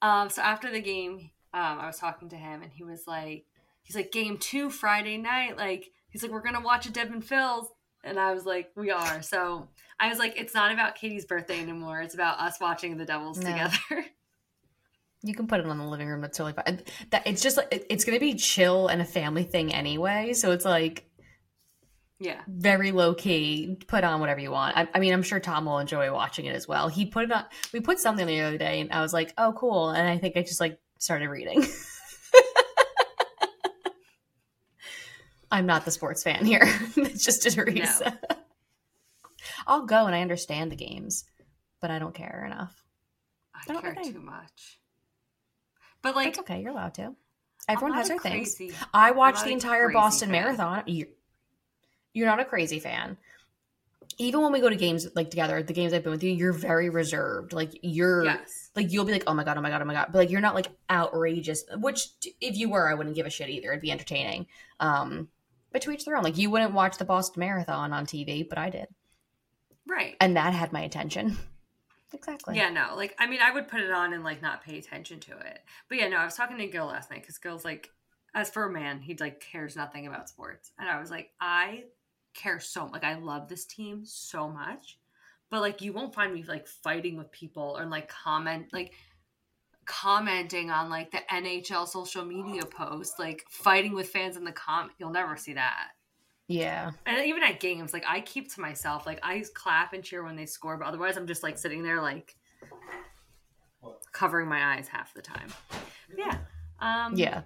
Um, so after the game, um, I was talking to him, and he was like, he's like, game two Friday night, like he's like, we're gonna watch a Devin Phil's, and I was like, we are. So I was like, it's not about Katie's birthday anymore. It's about us watching the Devils No. together. You can put it on the living room. That's totally fine. That it's just like it's gonna be chill and a family thing anyway. So it's like yeah, very low key. Put on whatever you want. I, I mean, I'm sure Tom will enjoy watching it as well. He put it on. We put something the other day, and I was like, "Oh, cool!" And I think I just like started reading. I'm not the sports fan here. it's just a Teresa. I'll go and I understand the games, but I don't care enough. I I don't care too much. But like, It's okay. You're allowed to. Everyone has their things. I watched the entire Boston fan. Marathon. You're, you're not a crazy fan. Even when we go to games like together, the games I've been with you, you're very reserved. Like you're Yes. like you'll be like, oh my god, oh my god, oh my god. But like you're not like outrageous. Which if you were, I wouldn't give a shit either. It'd be entertaining. Um, but to each their own. Like you wouldn't watch the Boston Marathon on TV, but I did, Right. and that had my attention. Exactly. Yeah, no, like I mean, I would put it on and like not pay attention to it. But yeah, no, I was talking to Gil last night because Gil's like, as for a man, he like cares nothing about sports, and I was like, I care so like I love this team so much, but like you won't find me like fighting with people or like comment like commenting on like the NHL social media posts, like fighting with fans in the comment. You'll never see that. Yeah. And even at games, like I keep to myself. Like I clap and cheer when they score, but otherwise I'm just like sitting there like covering my eyes half the time. Yeah. Um Yeah.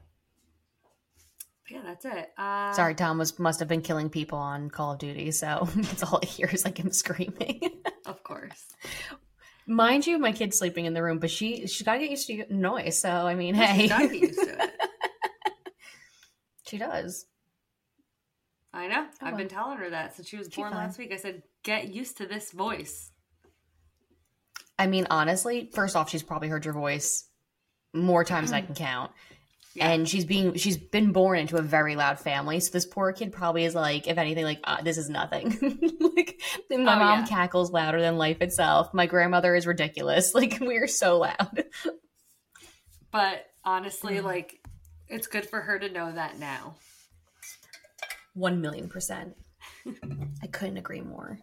Yeah, that's it. Uh Sorry, Tom was must have been killing people on Call of Duty, so that's all I hear is like him screaming. Of course. Mind you, my kid's sleeping in the room, but she she's got to get used to noise. So I mean, She's hey, gotta get used to it. she does. I know. Oh, I've been telling her that since she was born fine. last week. I said, get used to this voice. I mean, honestly, first off, she's probably heard your voice more times than I mm. can count. Yeah. And she's being she's been born into a very loud family, so this poor kid probably is like, if anything, like uh, this is nothing. like my Oh, mom yeah. cackles louder than life itself. My grandmother is ridiculous. Like we're so loud. But honestly, Mm. like it's good for her to know that now. One million percent. I couldn't agree more.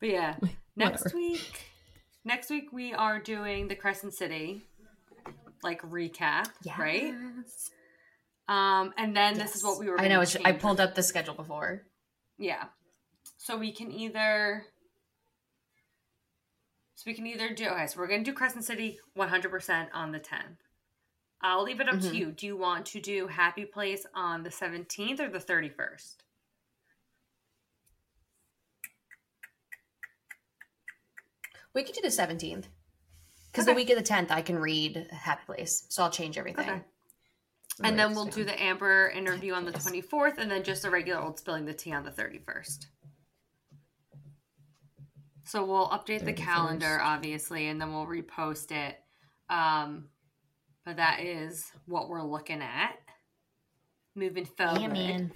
But yeah, next Whatever. week, next week we are doing the Crescent City like recap, right? Um, and then this is what we were. I know. I pulled up the schedule before. Yeah. So we can either. So we can either do. Okay, so we're gonna do Crescent City 100% on the 10th. I'll leave it up Mhm. to you. Do you want to do Happy Place on the 17th or the 31st? We could do the 17th. Because Okay. the week of the 10th, I can read Happy Place. So I'll change everything. Okay. And then we'll do the Amber interview on the 24th, and then just a regular old spilling the tea on the 31st. So we'll update the calendar, obviously, and then we'll repost it. Um, but that is what we're looking at moving forward. Yeah, man.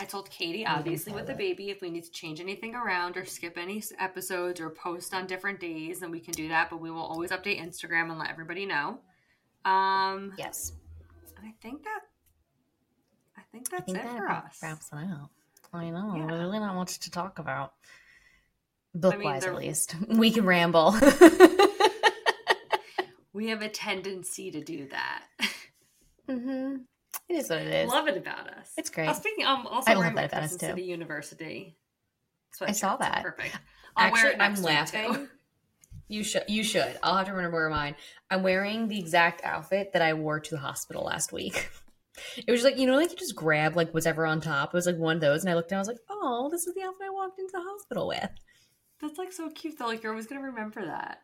I told Katie, obviously, with the baby, if we need to change anything around or skip any episodes or post on different days, then we can do that. But we will always update Instagram and let everybody know. Um, Yes. and I think that I think I that's think it that for us. wraps it out. I know. Yeah. There's really not much to talk about. Book wise, at least. We can ramble. We have a tendency to do that. hmm It is what it is. Love it about us. It's great. Oh, speaking, um, also I love wearing my that about us, Crescent too. City University. I saw that. Perfect. I'll wear Actually, it I'm next week, laughing. too. You should. You should. I'll have to remember to wear mine. I'm wearing the exact outfit that I wore to the hospital last week. It was like you know, like you just grab like whatever on top. It was like one of those, and I looked and I was like, "Oh, this is the outfit I walked into the hospital with." That's like so cute though. Like you're always gonna remember that.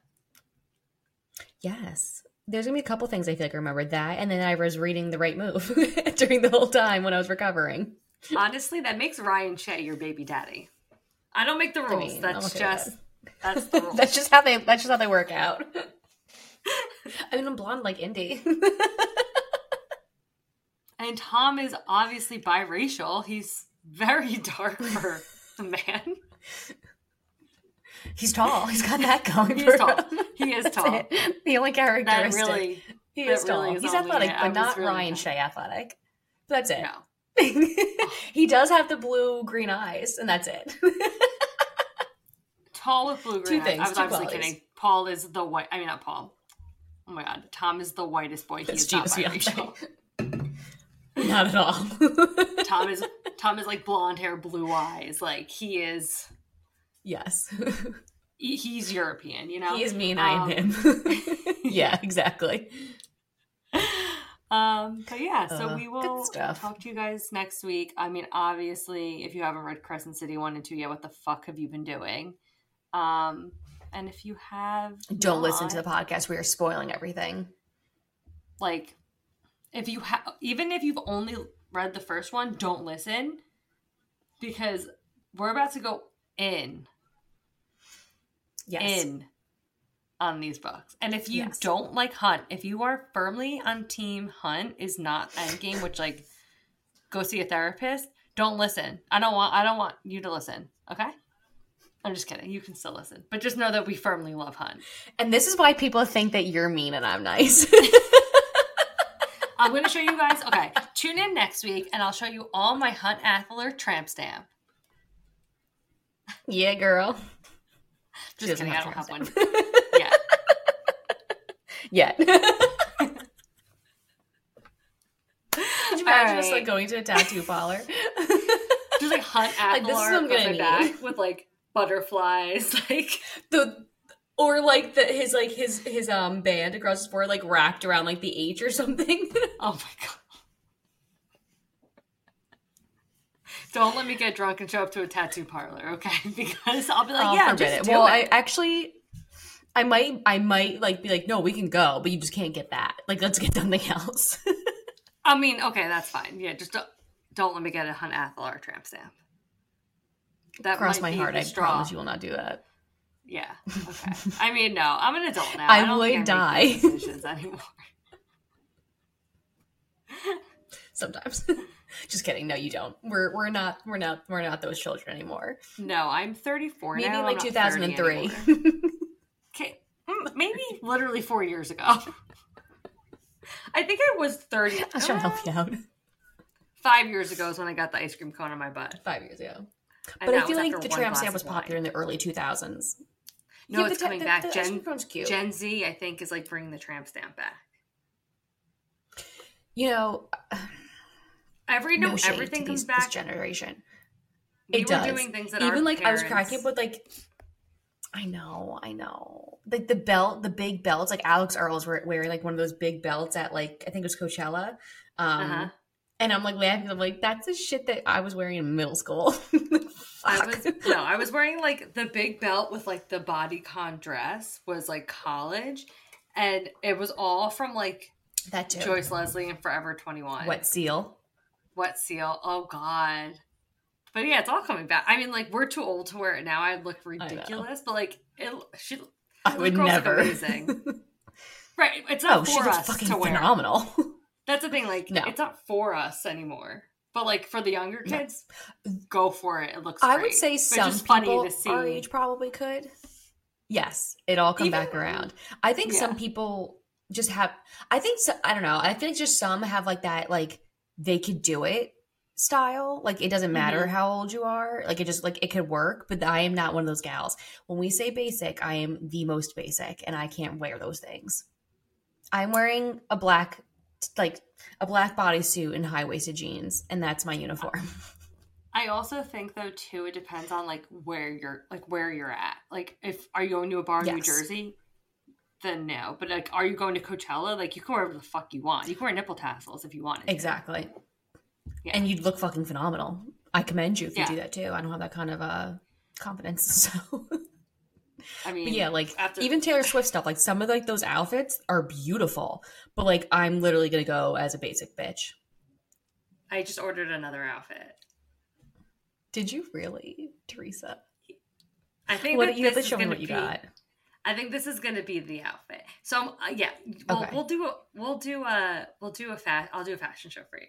Yes, there's gonna be a couple things I feel like I remember that, and then I was reading the right move during the whole time when I was recovering. Honestly, that makes Ryan Shay your baby daddy. I don't make the rules. mean, that's okay just that's the rules. that's just how they. That's just how they work out. I mean, I'm blonde like Indy. and Tom is obviously biracial. He's very dark for a man. He's tall. He's got that going. He for tall. him. He is tall. it. The only That characteristic. really he that is tall. really is He's athletic, it. But not really Ryan Shay athletic. That's it. no. he does have the blue green eyes, and that's it. Tall with blue Two green eyes. things, I was two obviously qualities. kidding. Paul is the white. I mean, not Paul. Oh my god, Tom is the whitest boy. He That's is not biracial. not at all. Tom is Tom is like blonde hair, blue eyes. Like he is. Yes, he- He's European, you know. he is me, and I am Um, him. yeah, exactly. Um, but yeah, so Uh, we will talk to you guys next week. I mean, obviously, if you haven't read Crescent City one and two yet, what the fuck have you been doing? Um, and if you have, Don't listen to the podcast. We are spoiling everything. like. If you have, even if you've only read the first one, don't listen because we're about to go in Yes. in on these books. And if you Yes. don't like Hunt, if you are firmly on team Hunt is not endgame, which like go see a therapist, don't listen. I don't want I don't want you to listen. Okay? I'm just kidding. You can still listen. But just know that we firmly love Hunt. And this is why people think that you're mean and I'm nice. I'm gonna show you guys okay, tune in next week and I'll show you all my Hunt Athalar tramp stamp. yeah, girl. Just kidding, I don't have one. Yeah. Yet. Could you imagine us Alright. like going to a tattoo parlor? Just like Hunt Like, this is what I'm gonna my back with like butterflies, like the or like the his like his his um band across his forehead like wrapped around like the H or something. Oh my god. Don't let me get drunk and show up to a tattoo parlor, okay? Because I'll be like, I'll yeah, forbid just it. do Well, it. I actually I might I might like be like, no, we can go, but you just can't get that. Like let's get something else. I mean, okay, that's fine. Yeah, just don't, don't let me get a Hunt Athalar tramp stamp. That Cross my be heart, I straw. promise you will not do that. Yeah. Okay. I mean, no, I'm an adult now. I don't would die. decisions anymore. Sometimes. Just kidding. No, you don't. We're we're not we're not we're not those children anymore. No, I'm 34 Maybe now. Like 2003. Okay, mm, maybe literally four years ago. I think I was 30. I trying to help you out. Five years ago is when I got the ice cream cone on my butt. Five years ago. And But I feel like the tramp stamp was popular in the early 2000s. No, Yeah, it's the, coming the, back. The, ice Gen, cream cone's cute. Gen Z, I think, is like bringing the tramp stamp back. you know, Every no, everything comes these, back. this generation. We It were does. doing things that Even like I was cracking up with like I know, I know. Like the belt, the big belts, like Alix Earle's were wearing like one of those big belts at like I think it was Coachella. Um Uh-huh. and I'm like laughing. I'm like, that's the shit that I was wearing in middle school. I was no, I was wearing like the big belt with like the bodycon dress was like college, and it was all from like that too. Joyce Leslie and Forever Twenty One. Wet Seal. Wet Seal? Oh God. But yeah, it's all coming back. I mean, like we're too old to wear it now. I'd look ridiculous, but like it, she, I would never. amazing. right? It's not oh, for us fucking to wear. phenomenal. That's the thing. Like, No. it's not for us anymore. But like for the younger No. kids, go for it. It looks. I great. would say But some just funny people to see. our age probably could. Yes, it all come Even- back around. I think some people just have. I think so, I don't know. I think just some have like that, like they could do it style. Like it doesn't matter Mhm. how old you are. Like it just like it could work. But I am not one of those gals. When we say basic, I am the most basic, and I can't wear those things. I'm wearing a black, like a black bodysuit and high waisted jeans, and that's my uniform. I also think though too, it depends on like where you're like where you're at. Like if are you going to a bar in New Jersey? Then no. But like are you going to Coachella? Like you can wear whatever the fuck you want. You can wear nipple tassels if you want. Exactly. Yeah. And you'd look fucking phenomenal. I commend you if Yeah. you do that too. I don't have that kind of uh confidence. So I mean but yeah, like after- even Taylor Swift stuff, like some of like those outfits are beautiful. But like I'm literally gonna go as a basic bitch. I just ordered another outfit. Did you really, Teresa? I think What that you have to show me what you be, got. I think this is going to be the outfit. So um, uh, yeah, we'll, Okay. we'll do a we'll do a we'll do a fast. I'll do a fashion show for you.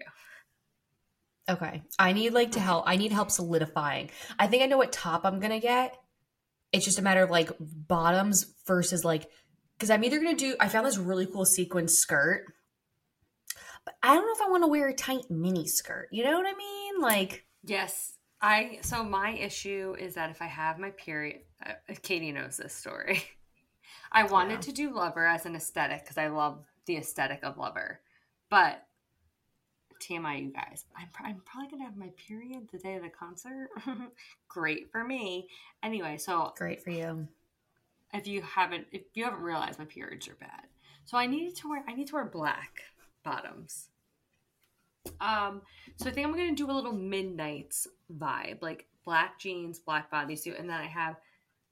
Okay. I need like to help I need help solidifying. I think I know what top I'm gonna get. It's just a matter of like bottoms versus like because I'm either gonna do I found this really cool sequin skirt. But I don't know if I want to wear a tight mini skirt. You know what I mean? Like Yes, I. So my issue is that if I have my period, uh, Katie knows this story. I wanted Yeah. to do Lover as an aesthetic because I love the aesthetic of Lover, but TMI, you guys, I'm, I'm probably gonna have my period the day of the concert. Great for me. Anyway, so great for you. if you haven't if you haven't realized my periods are bad so i needed to wear i need to wear black bottoms um so i think i'm gonna do a little midnights vibe like black jeans black bodysuit and then i have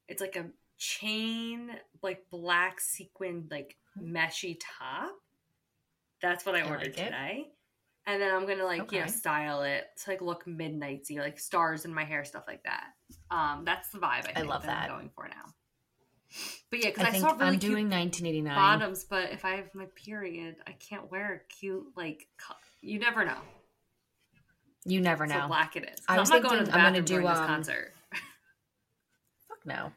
it's like a chain like black sequin like meshy top that's what i, I ordered like today and then i'm gonna like you know style it to like look midnightsy like stars in my hair stuff like that um that's the vibe i, I think love that, that. i'm going for now but yeah, I because I, think saw really I'm doing 1989. bottoms, but if I have my period, I can't wear a cute like. co- You never know. You never So know. black it is. I I am not going to the I'm gonna bathroom during do, this um, concert. Fuck no.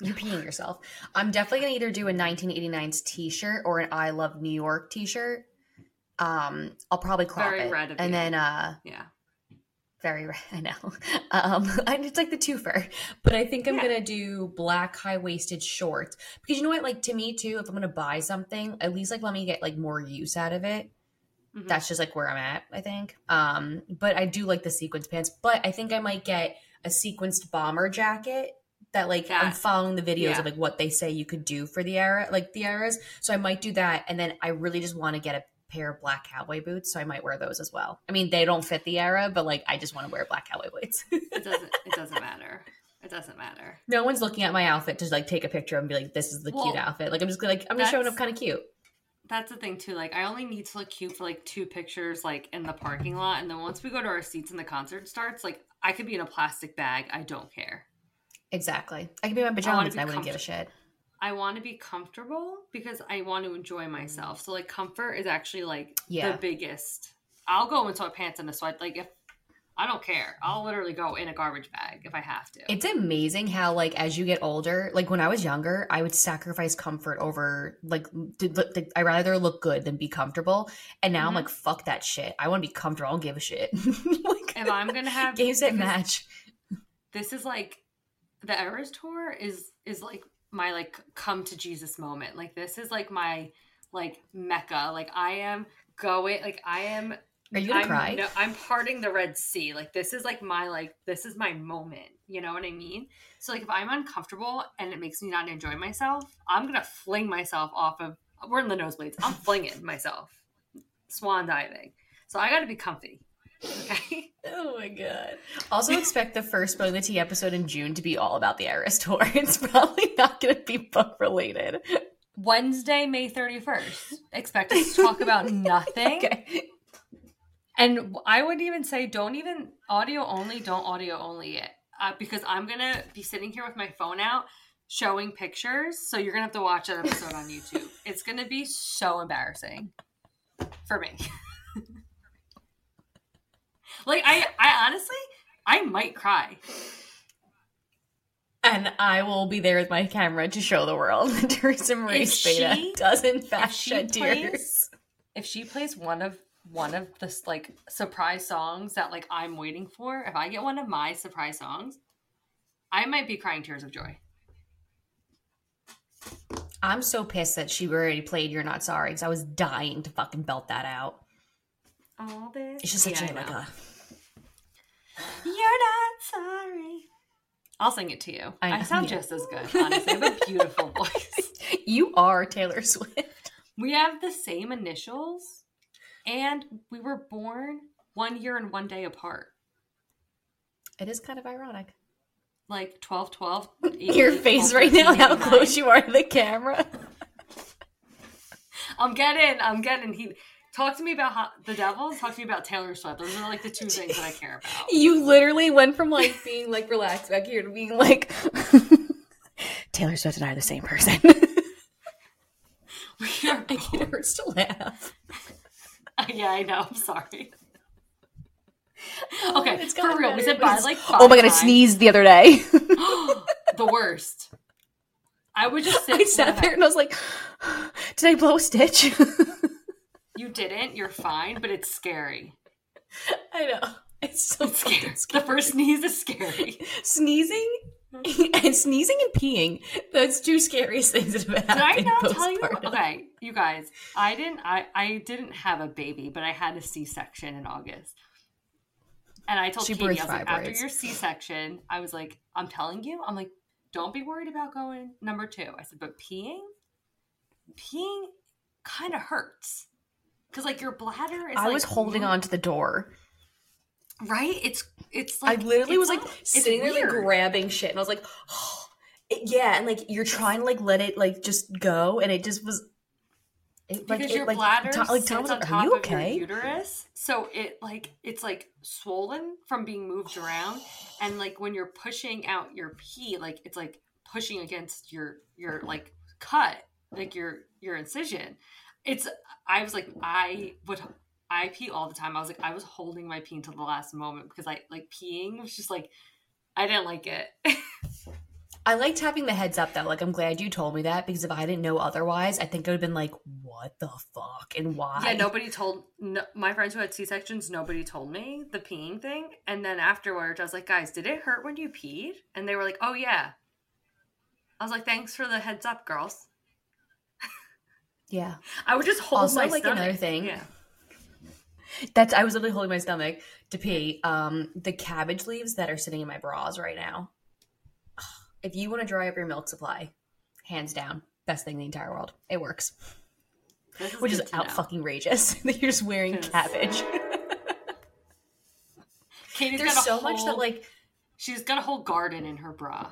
You're peeing yourself. I'm definitely gonna either do a 1989's t-shirt or an I Love New York t-shirt. Um, I'll probably crop Very it, red of and you. then uh, Yeah, very red. I know. Um, and it's like the twofer, but I think I'm Yeah. gonna do black high waisted shorts because you know what? Like to me too, if I'm gonna buy something, at least like let me get like more use out of it. Mhm. That's just like where I'm at. I think. Um, but I do like the sequence pants. But I think I might get a sequenced bomber jacket that like I'm following the videos yeah. of like what they say you could do for the era, like the eras. So I might do that, and then I really just want to get a pair of black cowboy boots, so I might wear those as well. I mean, they don't fit the era, but like I just want to wear black cowboy boots. it doesn't. It doesn't matter. It doesn't matter. no one's looking at my outfit to like take a picture and be like, "This is the cute outfit." Like I'm just like I'm just showing up kind of cute. That's the thing too. Like I only need to look cute for like two pictures, like in the parking lot, and then once we go to our seats and the concert starts, like I could be in a plastic bag. I don't care. Exactly. I can be in my pajamas and I wouldn't give a shit. I want to be comfortable because I want to enjoy myself. So like comfort is actually like Yeah. the biggest. I'll go in sweatpants and a sweat. Like if I don't care, I'll literally go in a garbage bag if I have to. It's amazing how like as you get older, like when I was younger, I would sacrifice comfort over like to, like, I rather look good than be comfortable. And now I'm Mhm. like, fuck that shit. I want to be comfortable. I don't give a shit. like, if I'm gonna have games that match. this is like the Eras tour is is like my like come to Jesus moment. Like this is like my like mecca. Like I am going. Like I am Are you gonna I'm, cry? No, I'm parting the Red Sea. Like this is like my like this is my moment. You know what I mean? So like if I'm uncomfortable and it makes me not enjoy myself, I'm gonna fling myself off of. We're in the nosebleeds. I'm flinging myself, swan diving. So I got to be comfy. Okay. Oh my god. Also expect the first Spilling the Tea episode in June to be all about the Eras tour. It's probably not gonna be book related. Wednesday, May 31st. Expect us to talk about nothing. Okay. And I would even say, don't even audio only, don't audio only it. Uh, because I'm going to be sitting here with my phone out showing pictures. So you're going to have to watch that episode on YouTube. It's going to be so embarrassing for me. Like, I, I honestly, I might cry. And I will be there with my camera to show the world that Teresa Marie If Spada she- does in fact she shed tears. If she plays one of one of the like surprise songs that like I'm waiting for, if I get one of my surprise songs, I might be crying tears of joy. I'm so pissed that she already played You're Not Sorry because I was dying to fucking belt that out. All this. It's just such Yeah, a like a You're not sorry. I'll sing it to you. I I, sound just as good. Honestly, I have a beautiful voice. You are Taylor Swift. We have the same initials, and we were born one year and one day apart. It is kind of ironic. Like 12 12. Your face right now, how close you are to the camera. I'm getting, I'm getting. He talk to me about how, the Devils. Talk to me about Taylor Swift. Those are like the two things that I care about. You literally went from like being like relaxed back here to being like Taylor Swift and I are the same person. We are I can't it hurts to laugh. yeah, I know. I'm sorry. Oh, okay, It's for real. We said bye like Oh my god, I sneezed the other day. the worst. I would just sit. I sat there and I was like, did I blow a stitch? You didn't. You're fine, but it's scary. I know. It's so It's scary. scary. The first sneeze is scary. Sneezing mm-hmm. and sneezing and peeing. That's two scariest things that have Did I happened. not tell you? Okay, you guys. I didn't. I I didn't have a baby, but I had a C-section in August. And I told She Katie, I was like, after your C-section, I was like, I'm telling you, I'm like, don't be worried about going number two. I said, but peeing, peeing kind of hurts. Cause like your bladder is. I like, was holding on to the door. Right? It's it's like I literally was like not- it's sitting there like grabbing shit, and I was like, It- yeah, and like you're trying to like let it like just go, and it just was. It, like, because it, your like, bladder like sits was on like, top "Are you of okay?" your uterus, so it like it's like swollen from being moved around, and like when you're pushing out your pee, like it's like pushing against your your like cut, like your your incision. It's I was like I would I pee all the time. I was like I was holding my pee until the last moment because I like peeing was just like I didn't like it. I liked having the heads up though. Like, I'm glad you told me that because if I didn't know otherwise, I think I would have been like, "What the fuck and why?" Yeah, nobody told no, my friends who had C sections. Nobody told me the peeing thing, and then afterwards, I was like, "Guys, did it hurt when you peed?" And they were like, "Oh yeah." I was like, "Thanks for the heads up, girls." Yeah, I would just hold Also, my like, stomach. another thing- Yeah, that's. I was literally holding my stomach to pee. Um, the cabbage leaves that are sitting in my bras right now. If you want to dry up your milk supply, hands down, best thing in the entire world. It works, This which is out fucking rageous that you're just wearing Yes. cabbage. Katie's There's got a so much that like she's got a whole garden in her bra.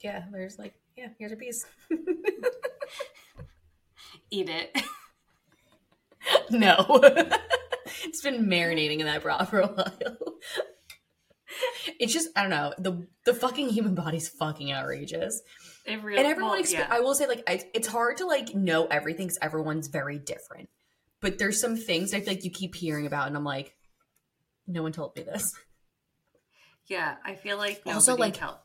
yeah. There's like yeah. Here's a piece. Eat it. No. it's been marinating in that bra for a while. It's just I don't know. The the fucking human body's fucking outrageous. It really. And everyone well, expe- yeah. I will say like I, it's hard to like know everything cuz everyone's very different. But there's some things I feel like you keep hearing about and I'm like no one told me this. yeah, I feel like Also, like- tell-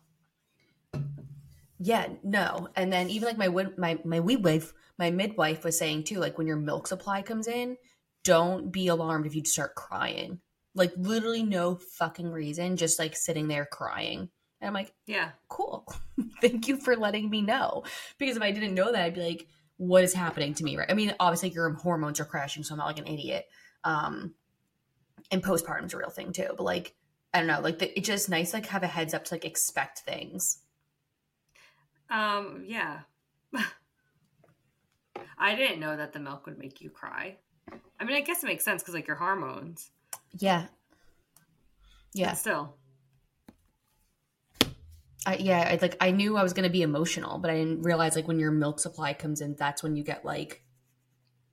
Yeah, no. And then even like my my my midwife, my midwife was saying too, like when your milk supply comes in, don't be alarmed if you start crying. Like literally no fucking reason, just like sitting there crying. And I'm like, yeah. cool. Thank you for letting me know. Because if I didn't know that, I'd be like, what is happening to me right i mean obviously your hormones are crashing so i'm not like an idiot um and postpartum's a real thing too but like i don't know like the, it's just nice like have a heads up to like expect things Um, yeah. I didn't know that the milk would make you cry. I mean, I guess it makes sense because like your hormones. yeah But yeah still. I, yeah I, like i knew i was going to be emotional but i didn't realize like when your milk supply comes in that's when you get like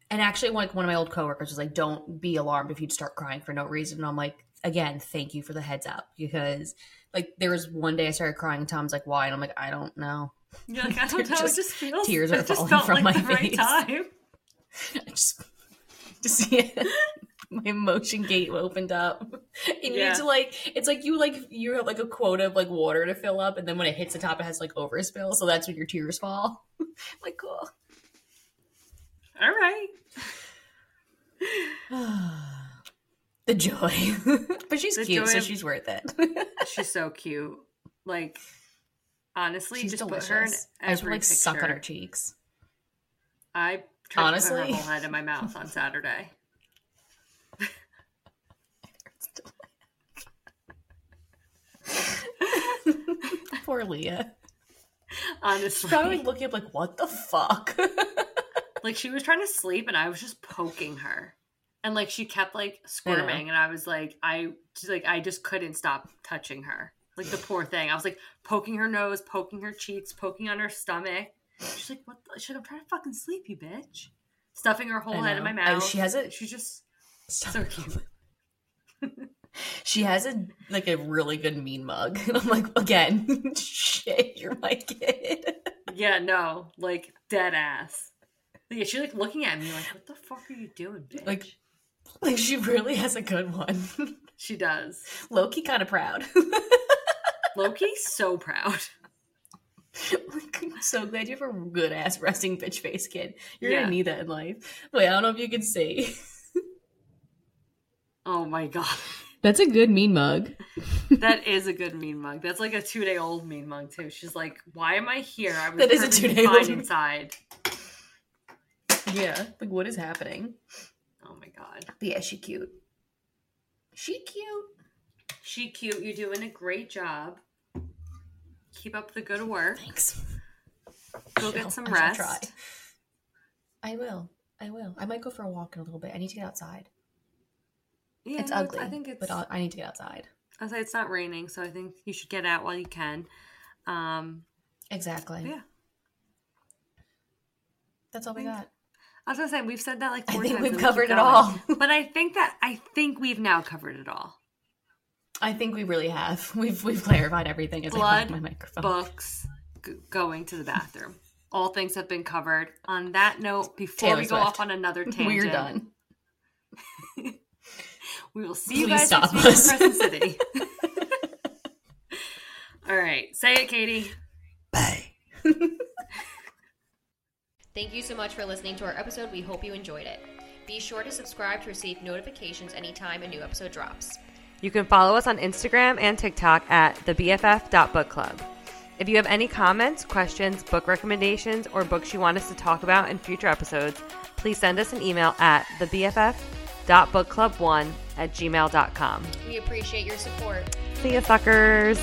and actually like one of my old coworkers was like don't be alarmed if you start crying for no reason and i'm like again thank you for the heads up because like there was one day i started crying and tom's like why and i'm like i don't know You're like, I don't know. Just it just feels. tears are falling felt from like my the right face. time. I just to see it. My emotion gate opened up. And you Yeah. need to like it's like you like you have like a quota of like water to fill up and then when it hits the top it has like overspill, so that's when your tears fall. like cool. All right. the joy. but she's The cute, so of- she's worth it. She's so cute. Like, honestly, she's just delicious. put her in I just every want to like suck on her cheeks. I tried to put her whole head in my mouth on Saturday. Poor Leah. Honestly, Probably looking up like what the fuck. like she was trying to sleep, and I was just poking her, and like she kept like squirming, and I was like, I just like I just couldn't stop touching her. Like the poor thing, I was like poking her nose, poking her cheeks, poking on her stomach. She's like, "What? The? She's like, I'm trying to fucking sleep, you bitch." Stuffing her whole head in my mouth. she has it. She's just so cute. She has a like a really good mean mug. And I'm like, again, shit, you're my kid. Yeah, no, like dead ass. Yeah, she's like looking at me like, "What the fuck are you doing, bitch?" Like- Like she really has a good one. she does. Loki kind of proud. Loki's so proud. so glad you have a good ass resting bitch face kid. You're Yeah. gonna need that in life. Wait, I don't know if you can see. Oh my god, That's a good mean mug. that is a good mean mug. That's like a two day old mean mug too. She's like, "Why am I here? I was That is a two-day-old. fine inside." Yeah. Like what is happening? Oh my god, But yeah, she cute. She cute. she cute. You're doing a great job. Keep up the good work. Thanks. Go get some I rest. try. I will. I will. I might go for a walk in a little bit. I need to get outside. Yeah, it's ugly. I think it's. but I'll, I need to get outside. I say it's not raining, so I think you should get out while you can. Um, Exactly. yeah. That's all we got. I was gonna say we've said that like I four think times. we've and we keep covered it all. but I think that I think we've now covered it all. I think we really have. We've we've clarified everything as I Blood, hold my microphone. Books, g- going to the bathroom. All things have been covered. On that note, before Taylor we go Swift. off on another tangent, We're done. We will see you guys stop next us. in Crescent City. all right, say it, Katie. Bye. Thank you so much for listening to our episode. We hope you enjoyed it. Be sure to subscribe to receive notifications anytime a new episode drops. You can follow us on Instagram and TikTok at thebff.bookclub. If you have any comments, questions, book recommendations, or books you want us to talk about in future episodes, please send us an email at thebff.bookclub1 at gmail.com. We appreciate your support. See you, suckers!